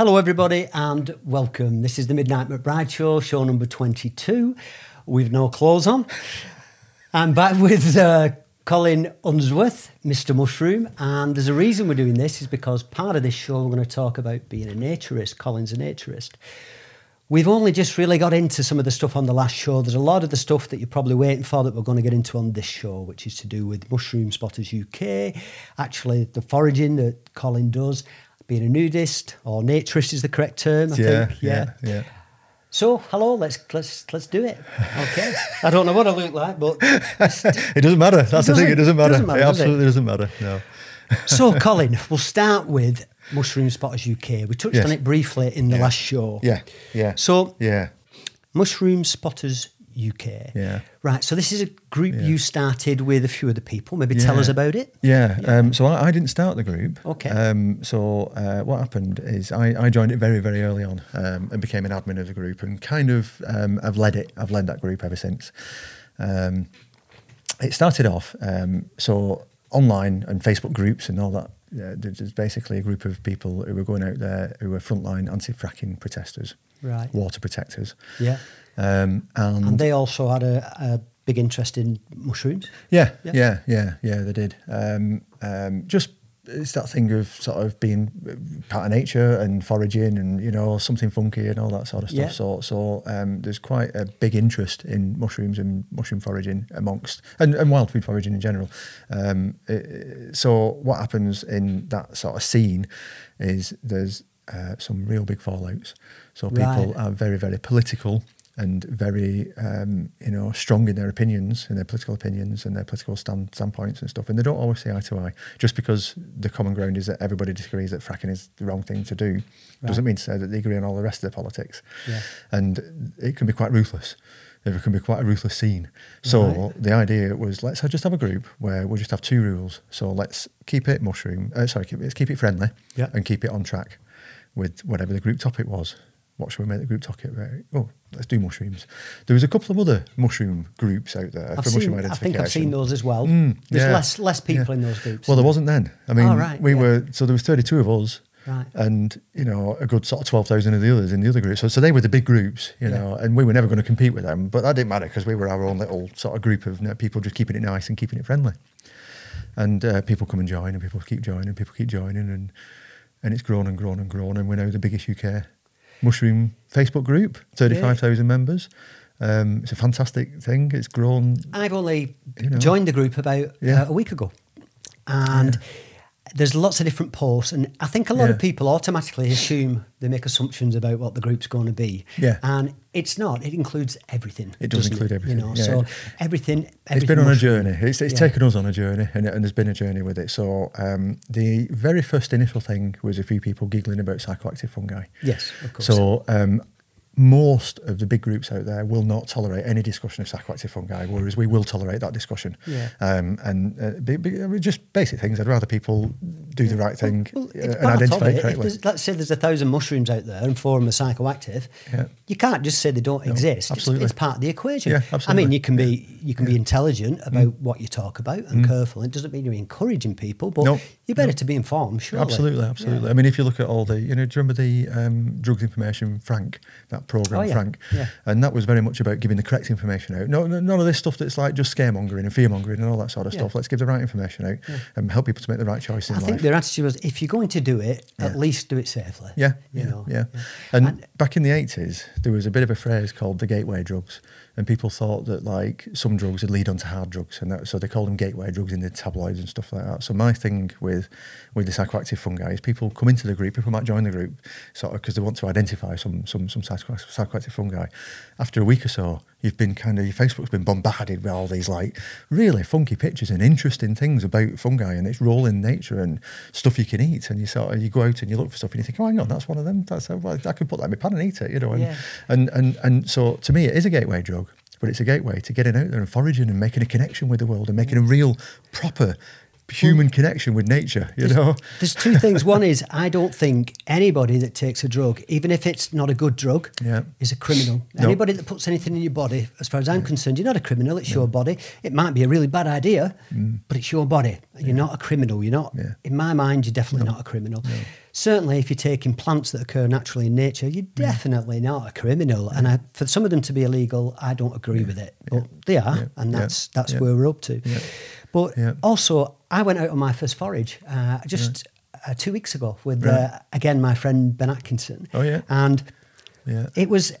Hello, everybody, and welcome. This is the Midnight McBride Show, show number 22. We've no clothes on. I'm back with uh, Colin Unsworth, Mr. Mushroom, and there's a reason we're doing this is because part of this show we're going to talk about being a naturist. Colin's a naturist. We've only just really got into some of the stuff on the last show. There's a lot of the stuff that you're probably waiting for that we're going to get into on this show, which is to do with Mushroom Spotters UK, actually the foraging that Colin does, being a nudist or naturist is the correct term, I yeah, think. yeah, yeah. So, hello, let's let's let's do it. Okay. I don't know what I look like, but It doesn't matter. That's the thing. It doesn't matter. doesn't matter, it does it? absolutely doesn't matter. No. so Colin, we'll start with Mushroom Spotters UK. We touched Yes. on it briefly in the Yeah. last show. Yeah, yeah. So yeah, Mushroom Spotters UK. Yeah. Right. So this is a group Yeah. you started with a few other people. Maybe tell us about it. yeah. Um, so I, I didn't start the group. Okay. Um, so uh, what happened is I, I joined it very, very early on um, and became an admin of the group and kind of um, I've led it. I've led that group ever since. Um, it started off um, so online and Facebook groups and all that. Yeah, there's basically a group of people who were going out there who were frontline anti-fracking protesters, Right. water protectors. Yeah. Um, and, And they also had a, a big interest in mushrooms. yeah, Yeah. yeah, yeah, yeah, they did. Um, um, just it's that thing of sort of being part of nature and foraging and you know something funky and all that sort of stuff. Yeah. So, so um, there's quite a big interest in mushrooms and mushroom foraging amongst and, and wild food foraging in general. Um, it- so, what happens in that sort of scene is there's uh, some real big fallouts. So people Right. are very, very political and very, um, you know, strong in their opinions, in their political opinions and their political stand, standpoints and stuff. And they don't always see eye to eye. Just because the common ground is that everybody disagrees that fracking is the wrong thing to do, doesn't mean to say that they agree on all the rest of the politics. Yeah. And it can be quite ruthless. It can be quite a ruthless scene. So Right. the idea was let's just have a group where we'll just have two rules. So let's keep it mushroom, uh, sorry, keep, let's keep it friendly Yeah. and keep it on track with whatever the group topic was. What should we make the group topic? Right? Oh, let's do mushrooms. There was a couple of other mushroom groups out there I've for mushroom seen, I identification. think I've seen those as well. Mm, There's yeah, less less people yeah. in those groups. Well, there wasn't then. I mean, Oh, right, we yeah. were so there was 32 of us, Right. and you know a good sort of 12,000 of the others in the other groups. So, so they were the big groups, you know, and we were never going to compete with them. But that didn't matter because we were our own little sort of group of you know, people just keeping it nice and keeping it friendly. And uh, people come and join, and people keep joining, and people keep joining, and and it's grown and grown and grown, and we're now the biggest UK mushroom Facebook group, 35,000 members. Um, it's a fantastic thing. It's grown. I've only You know. joined the group about Yeah. uh, a week ago, and there's lots of different posts, and I think a lot of people automatically assume they make assumptions about what the group's going to be. Yeah. and it's not. It includes everything. It does include everything, You know, yeah. so everything. It's been on a journey. It's, it's Yeah. taken us on a journey, and, and there's been a journey with it. So um, the very first initial thing was a few people giggling about psychoactive fungi. Yes, of course. So um, most of the big groups out there will not tolerate any discussion of psychoactive fungi, whereas we will tolerate that discussion. Yeah. Um, and uh, be, be, just basic things. I'd rather people do the right thing Well, uh, and identify it. it If correctly. let's say there's a thousand mushrooms out there and four of them are psychoactive. Yeah. You can't just say they don't No, exist. It's- absolutely. It's, part of the equation. Yeah, I mean, you can be you can be Yeah. Mm. intelligent about what you talk about and careful. It doesn't mean you're encouraging people, but No, you're better no. to be informed. Surely. Absolutely, absolutely. I mean, if you look at all the, you know, do you remember the um, drugs information, Frank, that program, Oh, yeah, Frank? yeah. And that was very much about giving the correct information out. No, no, none of this stuff that's like just scaremongering and fearmongering and all that sort of Yeah. stuff. Let's give the right information out and help people to make the right choice in I life. think their attitude was, if you're going to do it, at least do it safely. Yeah, you yeah, know. yeah. And, And- back in the eighties, there was a bit of a phrase called the gateway drugs, and people thought that like some drugs would lead on to hard drugs, and that, so they called them gateway drugs in the tabloids and stuff like that. So my thing with with the psychoactive fungi is people come into the group, people might join the group, sort of because they want to identify some some some psychoactive fungi. After a week or so, you've been kind of your Facebook's been bombarded with all these like really funky pictures and interesting things about fungi and its role in nature and stuff you can eat. And you sort of you go out and you look for stuff and you think, oh, hang on, that's one of them. That's well, I could put that in my pan and eat it, you know. And, Yeah. and and and so to me, it is a gateway drug, but it's a gateway to getting out there and foraging and making a connection with the world and making a real proper human connection with nature. You know. There's two things. One is I don't think anybody that takes a drug, even if it's not a good drug, Yeah. is a criminal. No. Anybody that puts anything in your body, as far as I'm concerned, you're not a criminal. It's your body. It might be a really bad idea, but it's your body. You're not a criminal. You're not. Mm. Yeah. In my mind, you're definitely not a criminal. certainly if you're taking plants that occur naturally in nature, you're definitely not a criminal. And I, for some of them to be illegal, I don't agree with it, but they are, Yeah. and Yeah. that's that's Yeah. where we're up to. Yeah. But Yeah. also, I went out on my first forage uh, just uh, two weeks ago with uh, again my friend Ben Atkinson. Oh, yeah. and Yeah. it was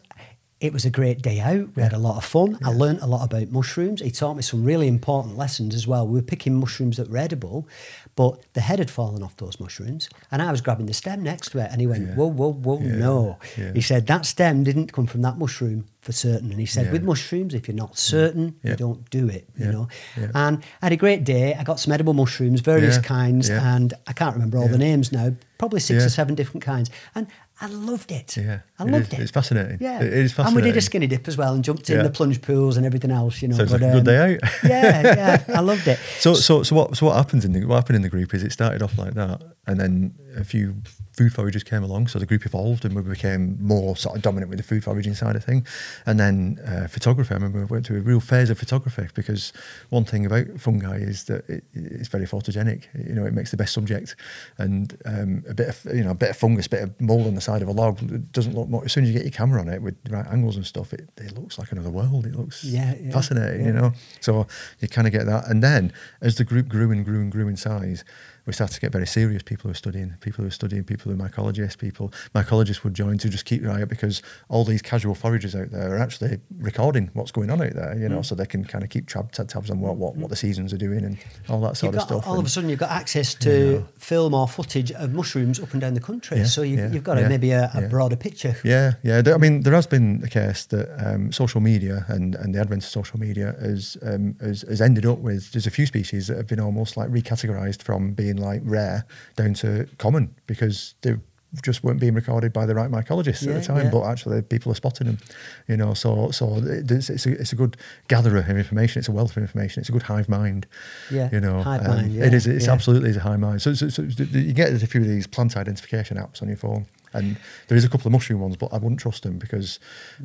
it was a great day out. We had a lot of fun. I learnt a lot about mushrooms. He taught me some really important lessons as well. We were picking mushrooms that were edible, but the head had fallen off those mushrooms, and I was grabbing the stem next to it. And he went, Yeah. "Whoa, whoa, whoa, Yeah. no!" Yeah. He said that stem didn't come from that mushroom for certain. And he said, with mushrooms, if you're not certain, you don't do it. You know. And I had a great day. I got some edible mushrooms, various kinds, and I can't remember all the names now. Probably six or seven different kinds, and I loved it. Yeah, I it loved is- it. it's fascinating. Yeah, It is fascinating. And we did a skinny dip as well, and jumped in Yeah. the plunge pools and everything else. You know, Sounds but, like a good um, day out. yeah, yeah, I loved it. So, so, so what? So what happens in the what happened in the group is it started off like that, and then a few food foragers came along. So the group evolved, and we became more sort of dominant with the food foraging side of thing. And then uh, photography. I remember we went through a real phase of photography because one thing about fungi is that it, it's very photogenic. You know, it makes the best subject, and um, a bit of you know a bit of fungus, bit of mold on the side of a log it doesn't look. More, as soon as you get your camera on it with the right angles and stuff, it, it looks like another world. It looks Yeah, yeah, fascinating. You know, so you kind of get that. And then as the group grew and grew and grew in size, we started to get very serious. People who were studying, people who were studying, people who were mycologists, people, mycologists would join to just keep their eye out because all these casual foragers out there are actually recording what's going on out there, you Mm. know, so they can kind of keep tab, tab, tabs on what, what, what the seasons are doing and all that sort of got, stuff. all of a sudden, you've got access to film or footage of mushrooms up and down the country. Yeah, so you, yeah, you've got a, maybe a, a yeah. broader picture. Yeah, yeah. I mean, there has been a case that um, social media and, and the advent of social media has, um, has has ended up with there's a few species that have been almost like recategorized from being like rare down to common because they just weren't being recorded by the right mycologists Yeah, at the time, yeah. but actually people are spotting them. You know, so so it's, it's, a, it's a good gatherer of information. It's a wealth of information. It's a good hive mind. Yeah, you know, hive um, mind, yeah, is. It's absolutely is a high mind. So, so, so you get a few of these plant identification apps on your phone, and there is a couple of mushroom ones, but I wouldn't trust them because,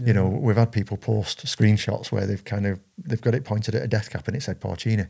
you know, we've had people post screenshots where they've kind of they've got it pointed at a death cap and it said porcini.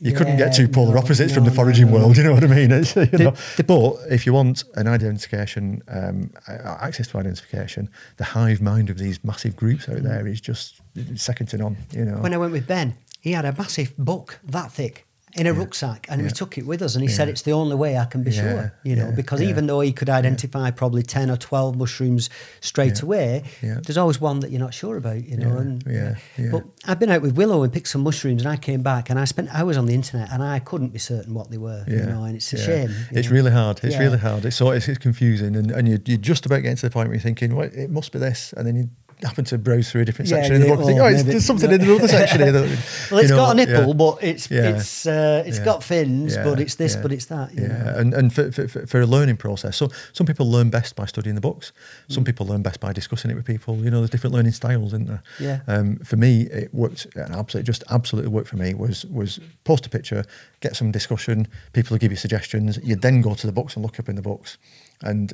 You couldn't get two polar no, opposites from the foraging no. world. You know what I mean? It's, you know. the- but if you want an identification, um, access to identification, the hive mind of these massive groups out there is just second to none. You know. When I went with Ben, he had a massive book that thick in a rucksack and we took it with us and he said it's the only way I can be Yeah, sure, you know, yeah, because yeah, even though he could identify probably 10 or 12 mushrooms straight Yeah, away, yeah. there's always one that you're not sure about, you know. Yeah, and, yeah, yeah. But I've been out with Willow and picked some mushrooms and I came back and I spent hours on the internet and I couldn't be certain what they were, you know, and it's a yeah. shame. It's know. really hard. It's Yeah. really hard. It's so it's, it's confusing, and, and you, you're just about getting to the point where you're thinking, well, it must be this, and then you happen to browse through a different Yeah, section in the book and think, oh, it's, there's something in the other section here. That, Well, it's know, got a nipple, yeah. but it's Yeah. it's uh, it's got fins, but it's this, but it's that. Yeah, know. and and for, for, for a learning process, so some people learn best by studying the books. Mm. Some people learn best by discussing it with people. You know, there's different learning styles, isn't there? Yeah. Um, for me, it worked. And absolutely, just absolutely worked for me. Was was post a picture, get some discussion. People will give you suggestions. You then go to the books and look up in the books. And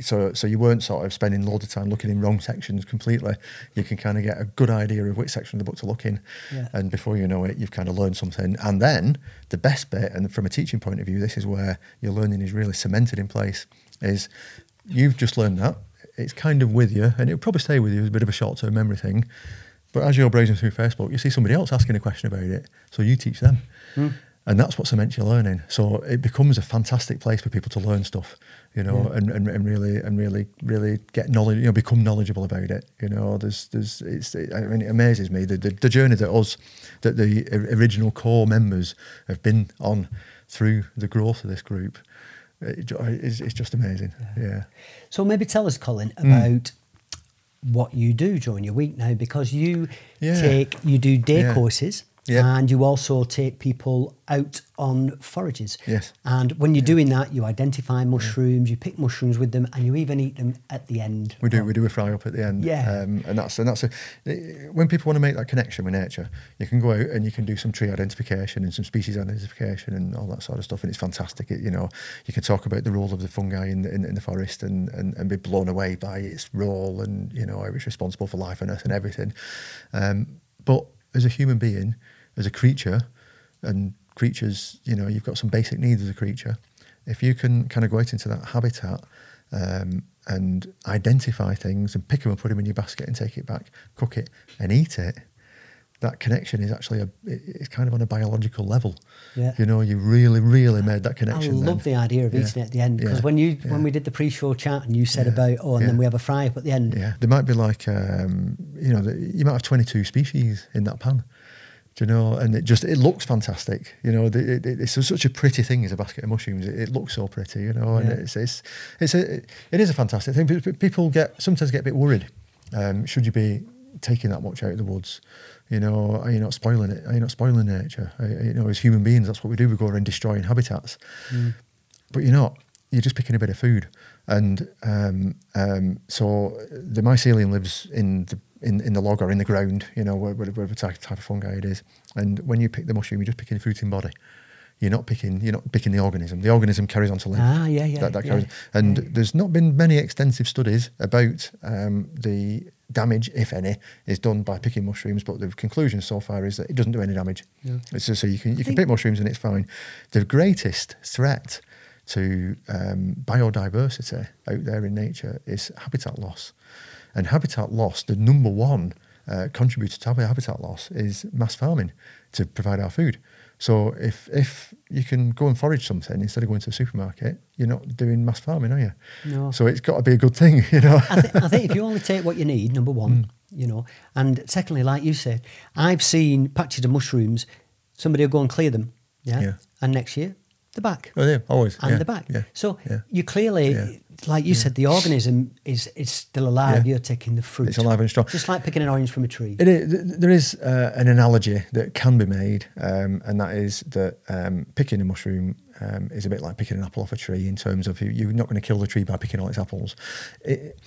so, so you weren't sort of spending loads of time looking in wrong sections completely. You can kind of get a good idea of which section of the book to look in, Yeah. and before you know it, you've kind of learned something. And then the best bit, and from a teaching point of view, this is where your learning is really cemented in place. Is you've just learned that it's kind of with you, and it'll probably stay with you as a bit of a short-term memory thing. But as you're browsing through Facebook, you see somebody else asking a question about it, so you teach them. Hmm. And that's what cements your learning. So it becomes a fantastic place for people to learn stuff, you know, Yeah. and, and, and really and really really get knowledge, you know, become knowledgeable about it. You know, there's there's it's I mean it amazes me the, the, the journey that us that the original core members have been on through the growth of this group. It, it's, it's just amazing. Yeah. So maybe tell us, Colin, Hmm. about what you do during your week now, because you Yeah. take you do day Yeah. courses. Yeah. And you also take people out on forages. Yes. And when you're doing that, you identify mushrooms, you pick mushrooms with them, and you even eat them at the end. We do. of- We do a fry up at the end. Yeah. Um, and that's and that's a, when people want to make that connection with nature, you can go out and you can do some tree identification and some species identification and all that sort of stuff, and it's fantastic. It, you know, you can talk about the role of the fungi in the, in, in the forest and, and and be blown away by its role and you know how it's responsible for life on Earth and everything. Um, but as a human being, as a creature, and creatures, you know, you've got some basic needs as a creature. if you can kind of go out into that habitat um, and identify things and pick them and put them in your basket and take it back, cook it and eat it, that connection is actually a it's kind of on a biological level. Yeah. You know, you really, really made that connection. I love then. the idea of Yeah. eating it at the end because Yeah. when you Yeah. when we did the pre-show chat and you said about oh and then we have a fry up at the end. Yeah, there might be like um, you know the, you might have twenty two species in that pan. Do you know? And it just it looks fantastic. You know, the, it, it's such a pretty thing as a basket of mushrooms. It, it looks so pretty. You know, and Yeah. it's it's it's a it is a fantastic thing. Pe- People get sometimes get a bit worried. Um, should you be taking that much out of the woods? You know, are you not spoiling it? Are you not spoiling nature? Are- you know, as human beings, that's what we do. We go around destroying habitats but you're not. You're just picking a bit of food, and um, um, so the mycelium lives in the in, in the log or in the ground. You know, whatever type, type of fungi it is. And when you pick the mushroom, you're just picking the fruiting body. You're not picking. You're not picking the organism. The organism carries on to live. Ah, yeah, yeah, That, that yeah, and yeah. there's not been many extensive studies about um, the damage, if any, is done by picking mushrooms. But the conclusion so far is that it doesn't do any damage. Yeah. It's just so you can you can pick mushrooms and it's fine. The greatest threat to um, biodiversity out there in nature is habitat loss, and habitat loss. The number one uh, contributor to habitat loss is mass farming to provide our food. So if if you can go and forage something instead of going to the supermarket, you're not doing mass farming, are you? No. So it's got to be a good thing, you know. I, th- I think if you only take what you need, number one, Mm. you know, and secondly, like you said, I've seen patches of mushrooms. Somebody will go and clear them, yeah, Yeah. and next year they're back oh, yeah, always. and yeah, they're back. Yeah. So yeah. you clearly, like you said, the organism is is still alive. You're taking the fruit. It's alive and strong. Just like picking an orange from a tree. It is, there is uh, an analogy that can be made, um, and that is that um, picking a mushroom um, is a bit like picking an apple off a tree in terms of you, you're not going to kill the tree by picking all its apples. It,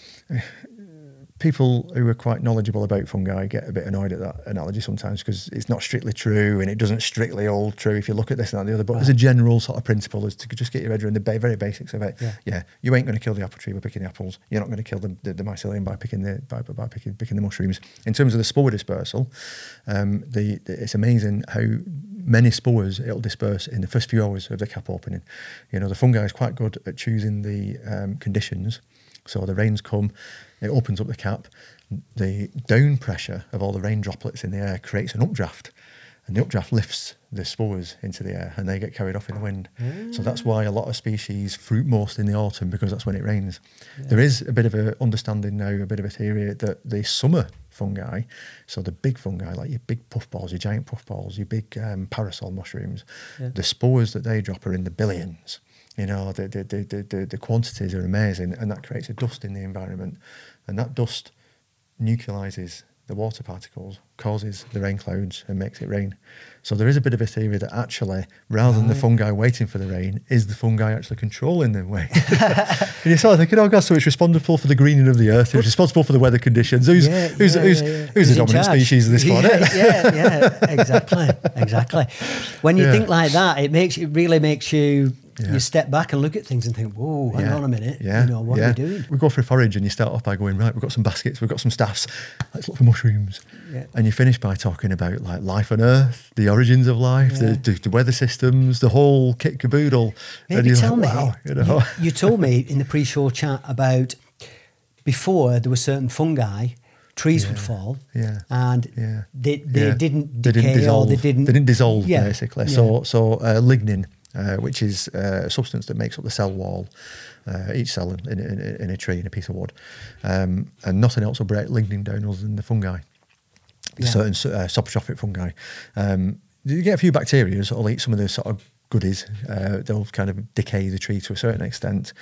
people who are quite knowledgeable about fungi get a bit annoyed at that analogy sometimes because it's not strictly true and it doesn't strictly hold true if you look at this and that and the other. But as a general sort of principle, is to just get your head around the very basics of it. Yeah. you ain't going to kill the apple tree by picking the apples. You're not going to kill the, the, the mycelium by picking the by, by by picking picking the mushrooms. In terms of the spore dispersal, um, the, the it's amazing how many spores it'll disperse in the first few hours of the cap opening. You know, the fungi is quite good at choosing the um, conditions. So the rains come, it opens up the cap. The down pressure of all the rain droplets in the air creates an updraft, and the updraft lifts the spores into the air, and they get carried off in the wind. So that's why a lot of species fruit most in the autumn because that's when it rains. There is a bit of a understanding now, a bit of a theory that the summer fungi, so the big fungi like your big puffballs, your giant puffballs, your big um, parasol mushrooms, Yeah. the spores that they drop are in the billions. You know, the, the, the, the, the, quantities are amazing, and that creates a dust in the environment. And that dust nucleizes the water particles, causes the rain clouds, and makes it rain. So there is a bit of a theory that actually, rather than the fungi waiting for the rain, is the fungi actually controlling the rain. and you sort of thinking, oh God, so it's responsible for the greening of the earth, it's responsible for the weather conditions. Who's, Yeah, who's, yeah, who's, yeah, who's, the dominant charge? species of this planet? yeah, yeah, exactly, exactly. When you think like that, it makes it really makes you Yeah. you step back and look at things and think, "Whoa, hang on a minute, Yeah. you know what yeah. are we doing?" We go for a forage and you start off by going, right, we've got some baskets, we've got some staffs, let's look for mushrooms. Yeah. And you finish by talking about like life on Earth, the origins of life, Yeah. the, the, the weather systems, the whole kit caboodle. Maybe tell like, me. wow, you know. you, you told me in the pre-show chat about before there were certain fungi, trees would fall, yeah, and yeah, they, they yeah. didn't They didn't dissolve. or they didn't They didn't dissolve Yeah, basically. yeah. So so uh, lignin, uh, which is uh, a substance that makes up the cell wall, uh, each cell in, in, in, a tree in a piece of wood, um, and nothing else will break lignin down other than the fungi. Yeah. Certain uh, saprotrophic fungi. Um, you get a few bacteria that'll eat some of the sort of goodies. Uh, they'll kind of decay the tree to a certain extent,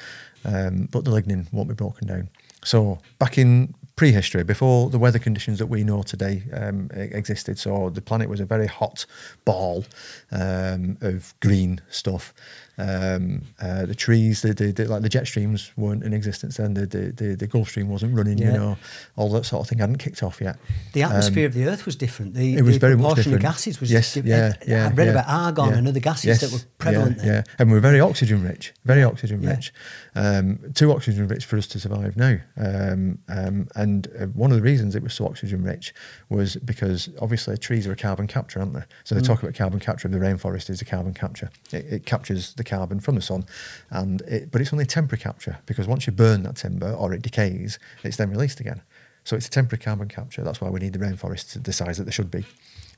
um, but the lignin won't be broken down. So back in prehistory, before the weather conditions that we know today um, existed, so the planet was a very hot ball um, of green stuff. Um, uh, the trees, the, the, the, like the jet streams weren't in existence then. The, the, the, the Gulf Stream wasn't running. Yeah. You know, all that sort of thing hadn't kicked off yet. The atmosphere Um, of the Earth was different. The, it was the very much proportion different. of gases was yes, different. yeah, yeah. I read yeah, about argon yeah. and other gases that were prevalent yeah, then. Yeah, and we're very oxygen rich, very oxygen rich. Um, too oxygen rich for us to survive now. Um, um, and uh, one of the reasons it was so oxygen rich was because obviously trees are a carbon capture, aren't they? So they Mm. talk about carbon capture of the rainforest is a carbon capture. It, it captures the carbon from the sun, and it, but it's only temporary capture because once you burn that timber or it decays, it's then released again. So it's a temporary carbon capture. That's why we need the rainforests to the size that they should be.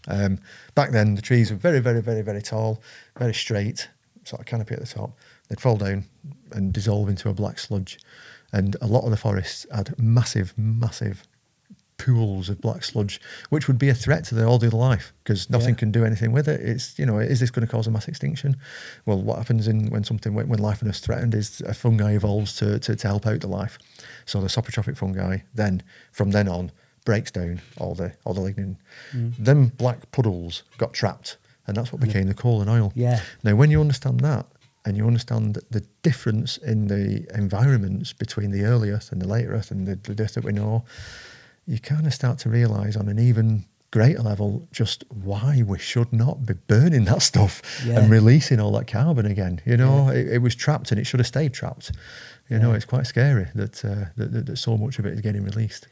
Um, back then, the trees were very, very, very, very tall, very straight, sort of canopy at the top. They'd fall down and dissolve into a black sludge. And a lot of the forests had massive, massive pools of black sludge, which would be a threat to their all other life because nothing Yeah. can do anything with it. It's you know, is this going to cause a mass extinction? Well, what happens in when something when, when life is threatened is a fungi evolves to, to to help out the life. So the saprotrophic fungi then from then on breaks down all the all the lignin. Mm. Them black puddles got trapped, and that's what became the coal and oil. Yeah. Now, when you understand that, and you understand the difference in the environments between the early Earth and the later Earth and the, the Earth that we know, you kind of start to realise on an even greater level just why we should not be burning that stuff Yeah. and releasing all that carbon again. You know, it, it was trapped and it should have stayed trapped. You know, it's quite scary that, uh, that, that that so much of it is getting released.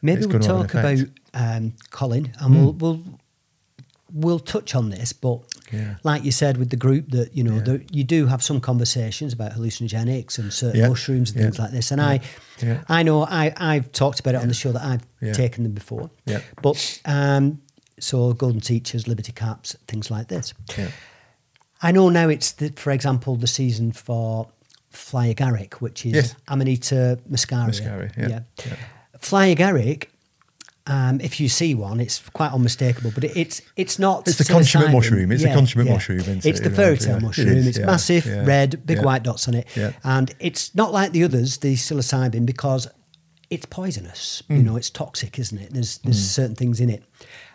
Maybe It's we'll talk about um, Colin, and we'll we'll we'll touch on this. But Yeah. like you said with the group, that you know, Yeah. there, you do have some conversations about hallucinogenics and certain Yeah. mushrooms and things like this. And I, Yeah. I know I I've talked about it on the show that I've taken them before. Yeah. But um, so golden teachers, liberty caps, things like this. Yeah. I know now it's, the, for example, the season for fly agaric, which is Yes. Amanita muscaria. Muscaria, yeah, yeah. Fly agaric, um, if you see one, it's quite unmistakable, but it, it's it's not. It's the consummate mushroom. It's the consummate mushroom, isn't It's it? the fairy tale yeah, mushroom. is, it's yeah, massive, yeah, red, big yeah. white dots on it, Yeah. and it's not like the others, the psilocybin, because it's poisonous. Hmm. You know, it's toxic, isn't it? There's there's certain things in it,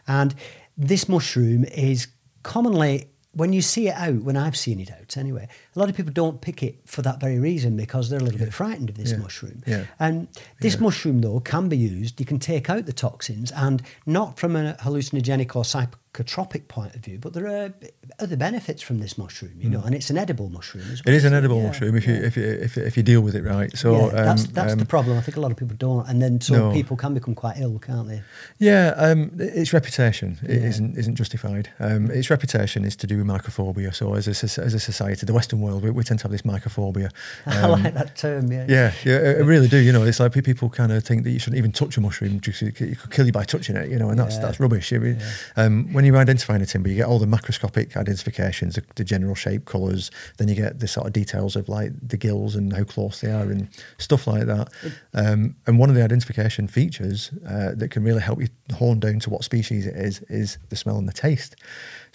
and this mushroom is commonly when you see it out. When I've seen it out, anyway, a lot of people don't pick it for that very reason because they're a little bit frightened of this Yeah. mushroom. Yeah. And this Yeah. mushroom, though, can be used. You can take out the toxins, and not from a hallucinogenic or psychotropic point of view, but there are other benefits from this mushroom, you know, and it's an edible mushroom as well. It is an edible yeah, mushroom if you yeah. if you if, you- if you deal with it right. So yeah, that's um, that's the um, problem. I think a lot of people don't, and then so No. people can become quite ill, can't they? Yeah, um, its reputation it Yeah. isn't isn't justified. Um, its reputation is to do with mycophobia. So as a as a society, the Western world, we, we tend to have this mycophobia. I Um, like that term. Yeah. Yeah, yeah, I I really do. You know, it's like people kind of think that you shouldn't even touch a mushroom because it could kill you by touching it. You know, and that's Yeah. that's rubbish. I mean, um, when you're identifying a timber, you get all the macroscopic identifications, the, the general shape, colours. Then you get the sort of details of like the gills and how close they are and stuff like that. Um, and one of the identification features uh, that can really help you hone down to what species it is is the smell and the taste.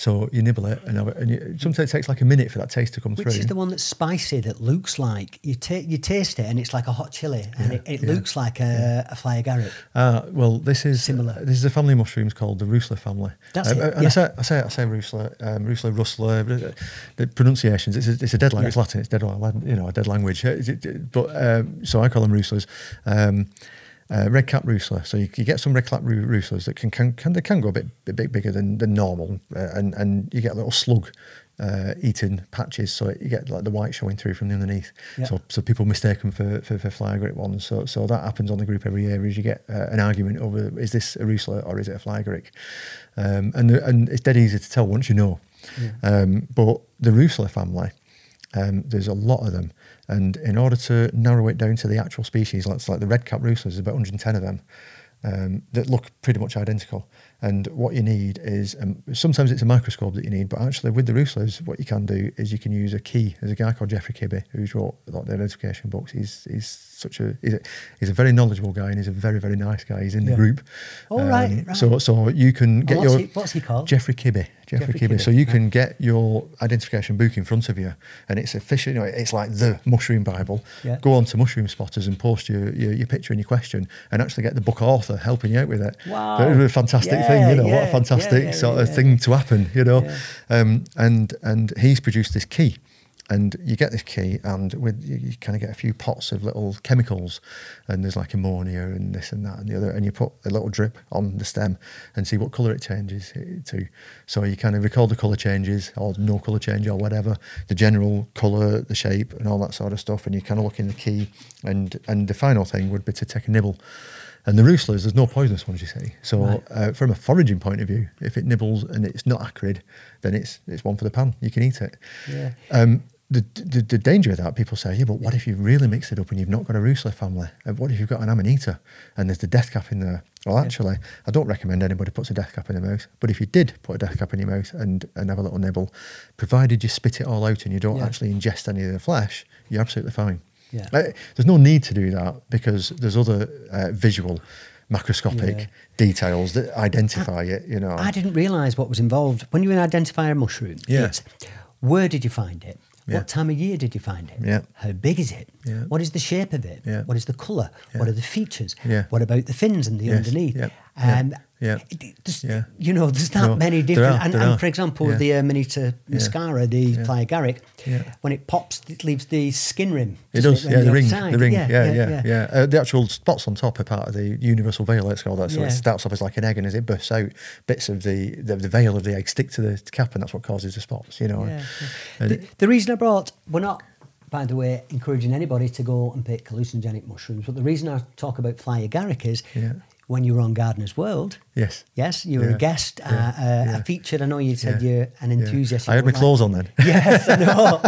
So you nibble it, and, have it, and you, sometimes it takes like a minute for that taste to come Which through. Which is the one that's spicy that looks like you ta- you taste it and it's like a hot chili and it, it yeah. looks like a, a fly agaric. Uh, well, this is Similar. This is a family of mushrooms called the Rusla family. That's Um, it, And yeah. I say I say I say Rusla, um, Rusla, Rustler. uh, The pronunciations. It's a, it's a dead language. Yeah. It's Latin. It's dead. You know, a dead language. Uh, But um, so I call them Ruslers. Um, uh, red cap Rusla. So you, you get some red cap Ruslas that can, can, can they can go a bit a bit bigger than, than normal, uh, and and you get little slug. Uh, eating patches, so you get like the white showing through from the underneath. Yeah. So so people mistake them for, for, for fly agaric ones. So so that happens on the group every year. Is you get uh, an argument over is this a Rusla or is it a fly agaric, um, and the, and it's dead easy to tell once you know. Um, but the Rusla family, um, there's a lot of them, and in order to narrow it down to the actual species, like like the red cap Ruslas, there's about 110 of them. Um, that look pretty much identical, and what you need is um, sometimes it's a microscope that you need, but actually with the Ruslas, what you can do is you can use a key. There's a guy called Geoffrey Kibby who's wrote a lot of the identification books. He's he's such a he's a, he's a very knowledgeable guy and he's a very very nice guy. He's in Yeah. the group. Oh, right, right. So so you can get what's your he- what's he called? Geoffrey Kibby. Geoffrey, Geoffrey Kibby. Kibby, So you right. can get your identification book in front of you, and it's official. You know, it's like the Mushroom Bible. Yeah. Go on to Mushroom Spotters and post your, your your picture and your question, and actually get the book author helping you out with it. Wow. It was a fantastic Yeah, thing. You know, what a fantastic yeah, yeah, sort of yeah. thing to happen. You know, Yeah. um, and and he's produced this key. And you get this key, and with you, you kind of get a few pots of little chemicals, and there's like ammonia and this and that and the other, and you put a little drip on the stem and see what colour it changes to. So you kind of record the colour changes or no colour change or whatever, the general colour, the shape, and all that sort of stuff, and you kind of look in the key, and and the final thing would be to take a nibble. And the Rustlers, there's no poisonous ones, you see. So, Right. uh, from a foraging point of view, if it nibbles and it's not acrid, then it's it's one for the pan. You can eat it. Yeah. Um, the, the the danger of that, people say, yeah, but what if you really mix it up and you've not got a Rusla family? And what if you've got an Amanita and there's the death cap in there? Well, actually, I don't recommend anybody puts a death cap in their mouth. But if you did put a death cap in your mouth and, and have a little nibble, provided you spit it all out and you don't Yeah. actually ingest any of the flesh, you're absolutely fine. Yeah. Uh, there's no need to do that because there's other uh, visual, macroscopic Yeah. details that identify it. You know, I didn't realise what was involved when you identify a mushroom. Yeah. Where did you find it? Yeah. What time of year did you find it? Yeah. How big is it? Yeah. What is the shape of it? What is the colour? What are the features? What about the fins and the Yes. underneath? Yeah. Yeah. Um, Yeah. it- it- Yeah. You know, there's not No, many different. are, and, and for example, Yeah. the Amanita muscaria, the Yeah. Flyagaric, Yeah. when it pops, it leaves the skin rim. It does, around yeah, the ring, the ring, yeah, yeah, yeah. Uh, the actual spots on top are part of the universal veil, let's call that. So Yeah. it starts off as like an egg, and as it bursts out, bits of the, the the veil of the egg stick to the cap, and that's what causes the spots. You know. Yeah, yeah. And The, the reason I brought, we're not, by the way, encouraging anybody to go and pick hallucinogenic mushrooms, but the reason I talk about fly agaric is Yeah. When you were on Gardener's World, yes. yes, you were Yeah, a guest, yeah, uh, uh, yeah. a featured. I know you said you're an enthusiast. I had my don't clothes like- on then. Yes, I know.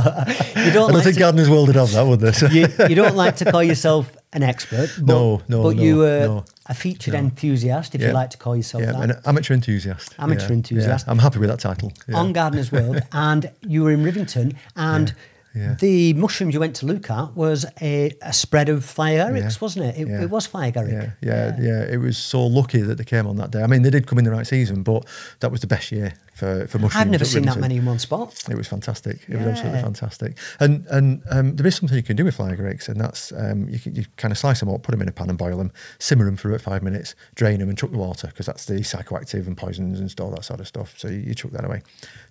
you don't don't like think to, Gardener's World would have that, would they? You, you don't like to call yourself an expert, but, No, no, but no, you were no, a featured no. enthusiast, if you like to call yourself yeah, that. an amateur enthusiast. Amateur enthusiast. I'm happy with that title. On Gardener's World, and you were in Rivington, and Yeah, the mushrooms you went to look at was a, a spread of Flyagarics, Yeah, wasn't it? It, yeah. it was Flyagaric. Yeah, yeah, yeah, It was so lucky that they came on that day. I mean, they did come in the right season, but that was the best year for, for mushrooms. I've never seen that many in one spot. It was fantastic. It was absolutely fantastic. And and um, there is something you can do with fly grapes, and that's um, you, can, you kind of slice them up, put them in a pan and boil them, simmer them for about five minutes, drain them and chuck the water because that's the psychoactive and poisons and all that sort of stuff. So you, you chuck that away.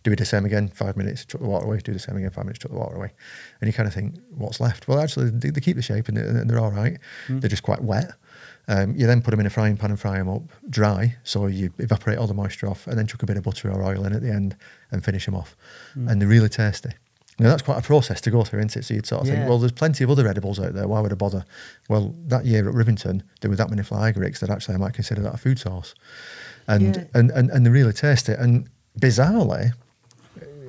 Do it the same again, five minutes, chuck the water away. Do the same again, five minutes, chuck the water away. And you kind of think, what's left? Well, actually, they, they keep the shape and they're, they're all right. They're just quite wet. Um, you then put them in a frying pan and fry them up dry, so you evaporate all the moisture off, and then chuck a bit of butter or oil in at the end and finish them off. And they're really tasty. Now that's quite a process to go through, isn't it? So you'd sort of Yeah. think, well, there's plenty of other edibles out there. Why would I bother? Well, that year at Rivington, there were that many fly agarics that actually I might consider that a food source, and Yeah. and, and and they're really tasty. And bizarrely,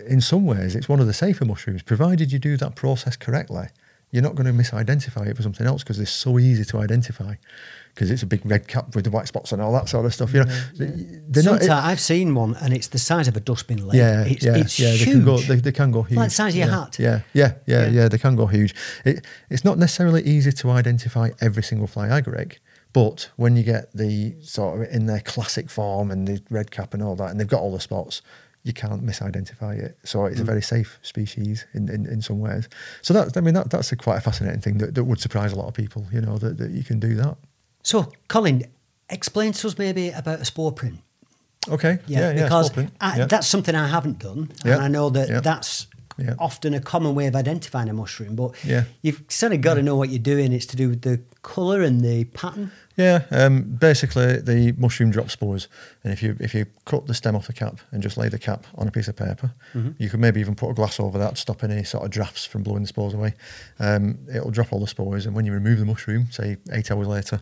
in some ways, it's one of the safer mushrooms, provided you do that process correctly. You're not going to misidentify it for something else because they're so easy to identify. Because it's a big red cap with the white spots and all that sort of stuff. You know, they're not. Sometimes I've seen one, and it's the size of a dustbin lid. Yeah, it's, yeah, it's yeah. huge. They can go. They, they can go huge. Like the size of your yeah, hat. Yeah, yeah, yeah, Yeah. yeah, They can go huge. It, it's not necessarily easy to identify every single fly agaric, but when you get the sort of in their classic form and the red cap and all that, and they've got all the spots, you can't misidentify it. So Mm. it's a very safe species in, in, in some ways. So that I mean that that's a quite a fascinating thing that, that would surprise a lot of people. You know that, that you can do that. So, Colin, explain to us maybe about a spore print. Okay. Yeah, yeah. because print. I, yeah. that's something I haven't done, Yeah, and I know that yeah. that's Yeah. often a common way of identifying a mushroom. But Yeah. you've sort of got to know what you're doing. It's to do with the colour and the pattern. Yeah, um, basically the mushroom drop spores, and if you if you cut the stem off the cap and just lay the cap on a piece of paper, you could maybe even put a glass over that to stop any sort of drafts from blowing the spores away. Um, it'll drop all the spores, and when you remove the mushroom, say eight hours later,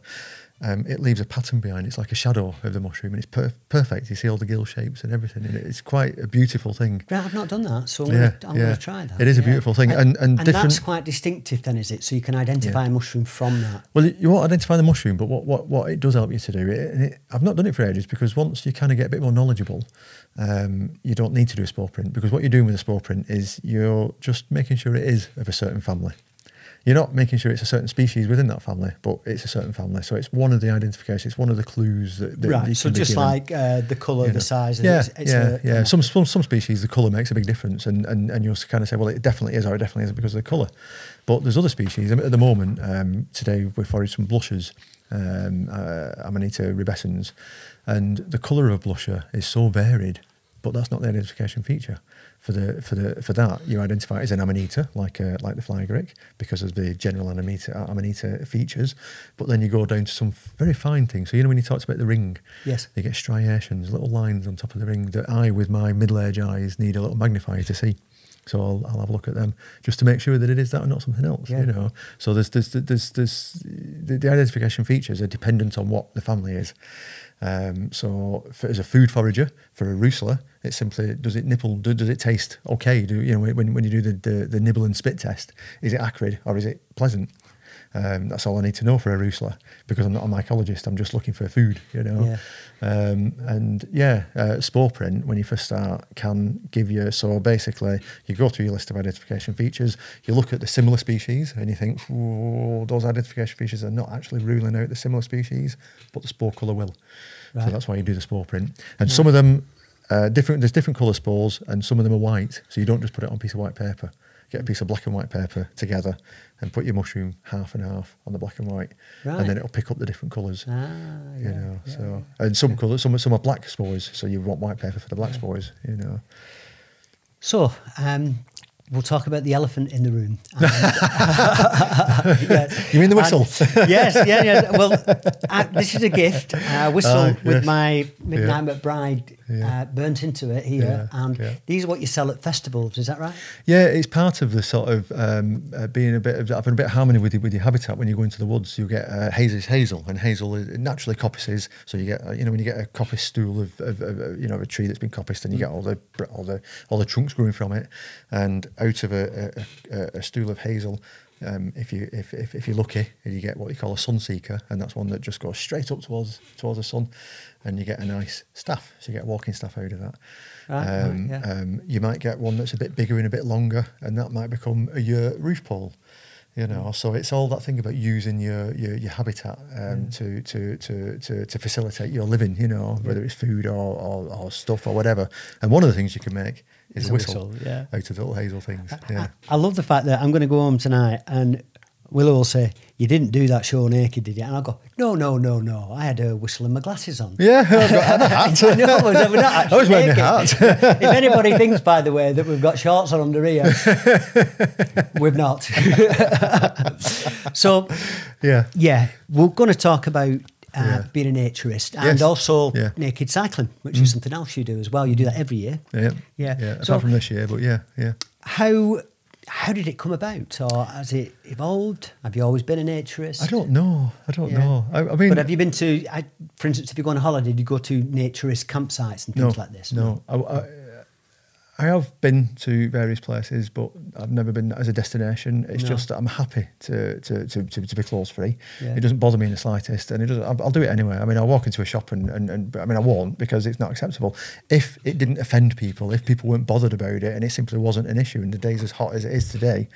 um, it leaves a pattern behind. It's like a shadow of the mushroom, and it's per- perfect. You see all the gill shapes and everything, and it's quite a beautiful thing. Right, I've not done that, so I'm Yeah, going to I'm yeah. gonna try that. It is a beautiful thing, and- and that's different- quite distinctive, then, is it? So you can identify Yeah. a mushroom from that. Well, you won't identify the mushroom, but what, what, what it does help you to do, it, it, I've not done it for ages because once you kind of get a bit more knowledgeable, um, you don't need to do a spore print because what you're doing with a spore print is you're just making sure it is of a certain family. You're not making sure it's a certain species within that family, but it's a certain family. So it's one of the identifications, it's one of the clues that, that you right, so can just given. like uh, the colour, You the know. size. Yeah, it's, it's yeah, a- yeah. a- Some, some some species, the colour makes a big difference, and, and, and you'll kind of say, well, it definitely is, or it definitely isn't because of the colour. But there's other species. I mean, At the moment, um, today we foraged some blushers, um, uh, Amanita rubescens, and the colour of a blusher is so varied, but that's not the identification feature. For the for the for that, you identify it as an amanita, like uh, like the fly agaric, because of the general amanita amanita features. But then you go down to some very fine things. So you know when you talked about the ring, Yes. you get striations, little lines on top of the ring that I, with my middle-aged eyes, need a little magnifier to see. So I'll, I'll have a look at them just to make sure that it is that and not something else. Yeah. You know. So there's there's there's, there's the, the identification features are dependent on what the family is. Um, so for, as a food forager for a Rusla, It's simply does it nipple? Do, does it taste okay? Do you know when, when you do the, the the nibble and spit test? Is it acrid or is it pleasant? Um, that's all I need to know for a roosler because I'm not a mycologist. I'm just looking for food, you know. Yeah. Um, and yeah, uh, spore print when you first start can give you. So basically, you go through your list of identification features. You look at the similar species, and you think "Whoa, those identification features are not actually ruling out the similar species, but the spore color will. Right. So that's why you do the spore print. And some of them uh, different. There's different color spores, and some of them are white. So you don't just put it on a piece of white paper. Get a piece of black and white paper together, and put your mushroom half and half on the black and white, Right. and then it'll pick up the different colors. Ah, you yeah, know, yeah, so and some colours, some some are black spores, so you want white paper for the black spores. You know, So, um, we'll talk about the elephant in the room. And, yes. You mean the whistle? And- yes, yeah, yeah. Well, uh, this is a gift. Uh, whistle Oh, with my Midnight McBride Yeah. uh, burnt into it here. Yeah, and yeah. these are what you sell at festivals, is that right? yeah, it's part of the sort of um, uh, being a bit of having a bit of harmony with your, with your habitat. When you go into the woods, you get uh, hazel, hazel, and hazel is naturally coppices. So you get uh, you know when you get a coppice stool of, of, of uh, you know a tree that's been coppiced, and you get all the all the all the trunks growing from it, and out of a, a, a, a stool of hazel. Um, if you if, if, if you're lucky, you get what you call a sun seeker, and that's one that just goes straight up towards towards the sun, and you get a nice staff. So you get a walking staff out of that. Right, um, yeah. um, you might get one that's a bit bigger and a bit longer, and that might become a your roof pole. You know, Mm. so it's all that thing about using your your, your habitat um, to, to, to, to to facilitate your living. You know, whether it's food or, or, or stuff or whatever. And one of the things you can make is It's a whistle, whistle, yeah. out of little hazel things. Yeah. I, I love the fact that I'm going to go home tonight and Willow will say, You didn't do that show naked, did you? And I'll go, No, no, no, no. I had a whistle and my glasses on. Yeah, I've got a hat. I know, we're not I was wearing a hat. if anybody thinks, by the way, that we've got shorts on under here, we've not. so, Yeah. yeah, we're going to talk about uh, Yeah. being a naturist and Yes. also Yeah. Mm. naked cycling, which is something else you do as well. You do that every year. Yeah, Yeah. yeah. Apart So- from this year, but yeah, yeah. How how did it come about, or has it evolved? Have you always been a naturist? I don't know. I don't Yeah. know. I, I mean, But have you been to, I, for instance, if you go on a holiday, did you go to naturist campsites and things no, like this? No, I, I, I have been to various places, but I've never been as a destination. It's No. just that I'm happy to to, to, to, to be clothes free. Yeah. It doesn't bother me in the slightest, and it doesn't. I'll, I'll do it anyway. I mean, I'll walk into a shop and, and, and I mean, I won't because it's not acceptable. If it didn't offend people, if people weren't bothered about it, and it simply wasn't an issue, and the day's as hot as it is today,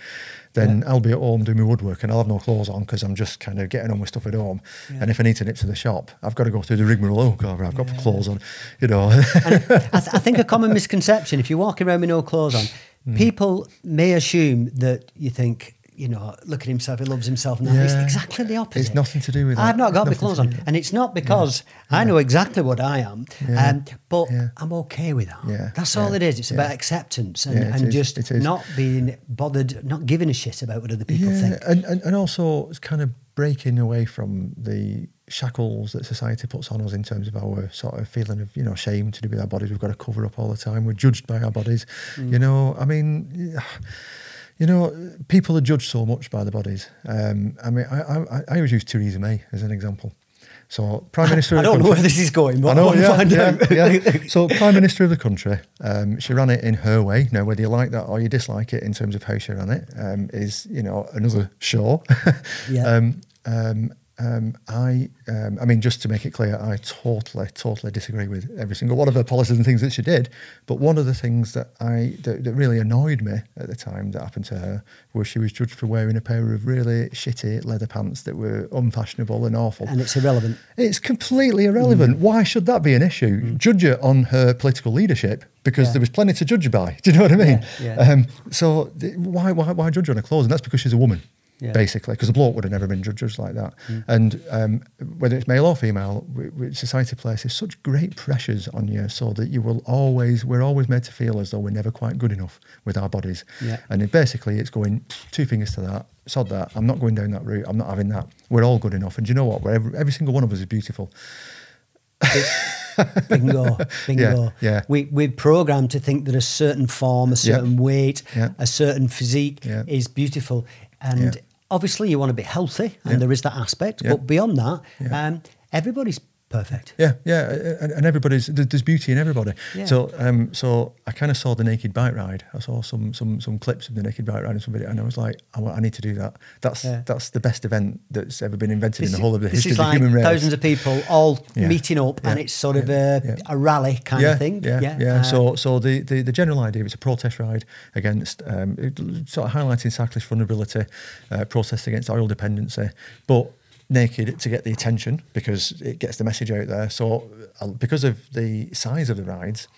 then I'll be at home doing my woodwork and I'll have no clothes on because I'm just kind of getting on with stuff at home. Yeah. And if I need to nip to the shop, I've got to go through the rigmarole. Oh God, I've got Yeah. clothes on, you know. I, th- I think a common misconception, if you're walking around with no clothes on, Mm. people may assume that you think, you know, look at himself, he loves himself. And that. It's exactly the opposite. It's nothing to do with that. I've not got my clothes on. And it's not because I know exactly what I am, Yeah. um, but Yeah. I'm okay with that. Yeah. That's all Yeah. it is. It's about acceptance and, Yeah, and just not being bothered, not giving a shit about what other people yeah, think. and, and and also it's kind of breaking away from the shackles that society puts on us in terms of our sort of feeling of you know shame to do with our bodies. We've got to cover up all the time. We're judged by our bodies. Mm. You know, I mean. You know, people are judged so much by the bodies. Um, I mean, I, I, I always use Theresa May as an example. So, Prime Minister. I of the don't know where this is going, but I, I know, want to yeah, find yeah, out. yeah. So, Prime Minister of the country, um, she ran it in her way. Now, whether you like that or you dislike it in terms of how she ran it, um, is you know another show. Yeah. um, um, I, um, I mean, just to make it clear, I totally, totally disagree with every single one of her policies and things that she did. But one of the things that I that, that really annoyed me at the time that happened to her was she was judged for wearing a pair of really shitty leather pants that were unfashionable and awful. and it's irrelevant. It's completely irrelevant. Why should that be an issue? Judge her on her political leadership because Yeah. there was plenty to judge her by. Do you know what I mean? Yeah, yeah. Um, so th- why, why why judge her on her clothes? And that's because she's a woman. Yeah. Basically, because a bloke would have never been judged like that. And um, whether it's male or female, w- w- society places such great pressures on you, so that you will always, we're always made to feel as though we're never quite good enough with our bodies. Yeah. And it basically, it's going two fingers to that, sod that. I'm not going down that route. I'm not having that. We're all good enough. And do you know what? We're every, every single one of us is beautiful. Bingo, bingo. yeah. We we're programmed to think that a certain form, a certain weight, Yeah. a certain physique Yeah. is beautiful, and Yeah. Obviously you want to be healthy, and Yeah. there is that aspect. Yeah. But beyond that, um, everybody's perfect. Yeah, yeah, and, and everybody's there's beauty in everybody. Yeah. So, um, so I kind of saw the naked bike ride. I saw some some some clips of the naked bike ride and some video, and I was like, I, I need to do that. That's Yeah. that's the best event that's ever been invented in the whole of the history is of the human race. thousands of people all Yeah. meeting up, and it's sort of a, a rally kind of thing. Yeah, yeah. uh, so, so the, the, the general idea is a protest ride against um, it, sort of highlighting cyclist vulnerability, uh, protest against oil dependency, but naked to get the attention because it gets the message out there. So, uh, because of the size of the rides.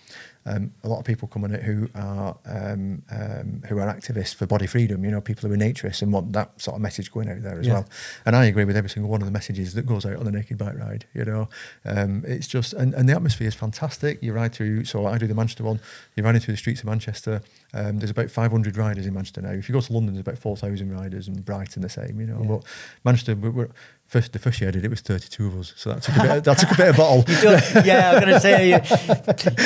Um, a lot of people come on it who are um, um, who are activists for body freedom. You know, people who are naturists and want that sort of message going out there as Yeah. well. And I agree with every single one of the messages that goes out on the naked bike ride. You know, um, it's just and, and the atmosphere is fantastic. You ride through. So I do the Manchester one. You're riding through the streets of Manchester. Um, there's about 500 riders in Manchester now. If you go to London, there's about 4,000 riders, and Brighton the same. You know, Yeah. but Manchester, we we're, first the first year I did it was 32 of us, so that took a bit. that took a bit of bottle. You yeah, I'm going to say you,